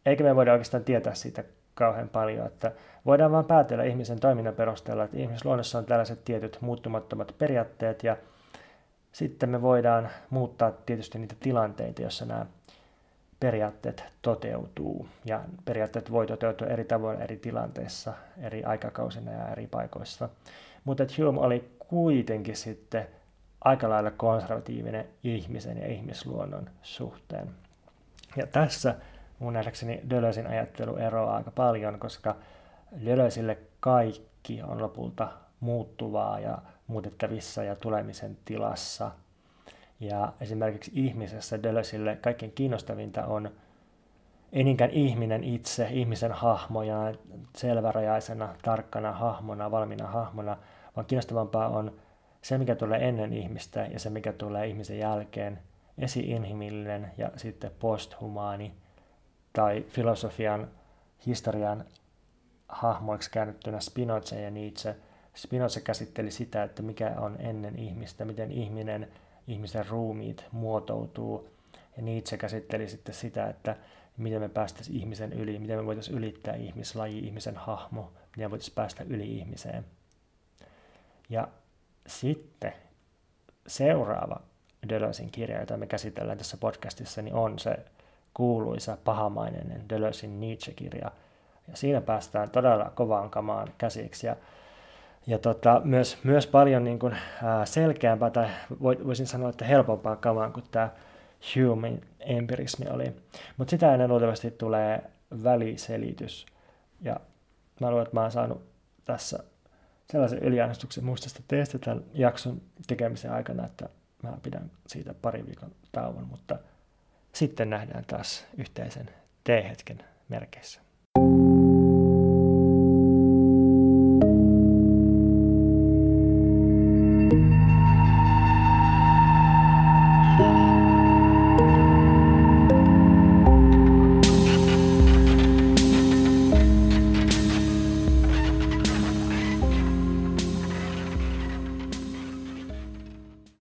Eikä me voida oikeastaan tietää siitä kauhean paljon, että voidaan vain päätellä ihmisen toiminnan perusteella, että ihmisluonnossa on tällaiset tietyt muuttumattomat periaatteet ja sitten me voidaan muuttaa tietysti niitä tilanteita, joissa nämä periaatteet toteutuu. Ja periaatteet voi toteutua eri tavoin eri tilanteissa, eri aikakausina ja eri paikoissa. Mutta Hume oli kuitenkin sitten aika lailla konservatiivinen ihmisen ja ihmisluonnon suhteen. Ja tässä mun nähdäkseni Dölösin ajattelu eroaa aika paljon, koska Dölösille kaikki on lopulta muuttuvaa ja muutettavissa ja tulemisen tilassa. Ja esimerkiksi ihmisessä Dölösille kaikkein kiinnostavinta on ei niinkään ihminen itse, ihmisen hahmoja, selvärajaisena, tarkkana hahmona, valmiina hahmona, vaan kiinnostavampaa on se, mikä tulee ennen ihmistä ja se, mikä tulee ihmisen jälkeen, esi-inhimillinen ja sitten posthumaani tai filosofian historian hahmoiksi käännettynä Spinoza ja Nietzsche. Spinoza käsitteli sitä, että mikä on ennen ihmistä, miten ihminen, ihmisen ruumiit muotoutuu. Ja Nietzsche käsitteli sitten sitä, että miten me päästäisiin ihmisen yli, miten me voitaisiin ylittää ihmislaji, ihmisen hahmo, miten me voitaisiin päästä yli ihmiseen. Ja sitten seuraava Deleuzein kirja, jota me käsitellään tässä podcastissa, niin on se kuuluisa pahamainen Deleuzein Nietzsche-kirja. Ja siinä päästään todella kovaan kamaan käsiksi. Ja, ja tota, myös, myös paljon niin kuin, ää, selkeämpää, tai voisin sanoa, että helpompaa kamaan kuin tämä Human empirismi oli. Mutta sitä ennen luultavasti tulee väliselitys. Ja mä luulen, että mä oon saanut tässä sellaisen yliannostuksen muistasta teistä tämän jakson tekemisen aikana, että mä pidän siitä pari viikon tauon, mutta sitten nähdään taas yhteisen T-hetken merkeissä.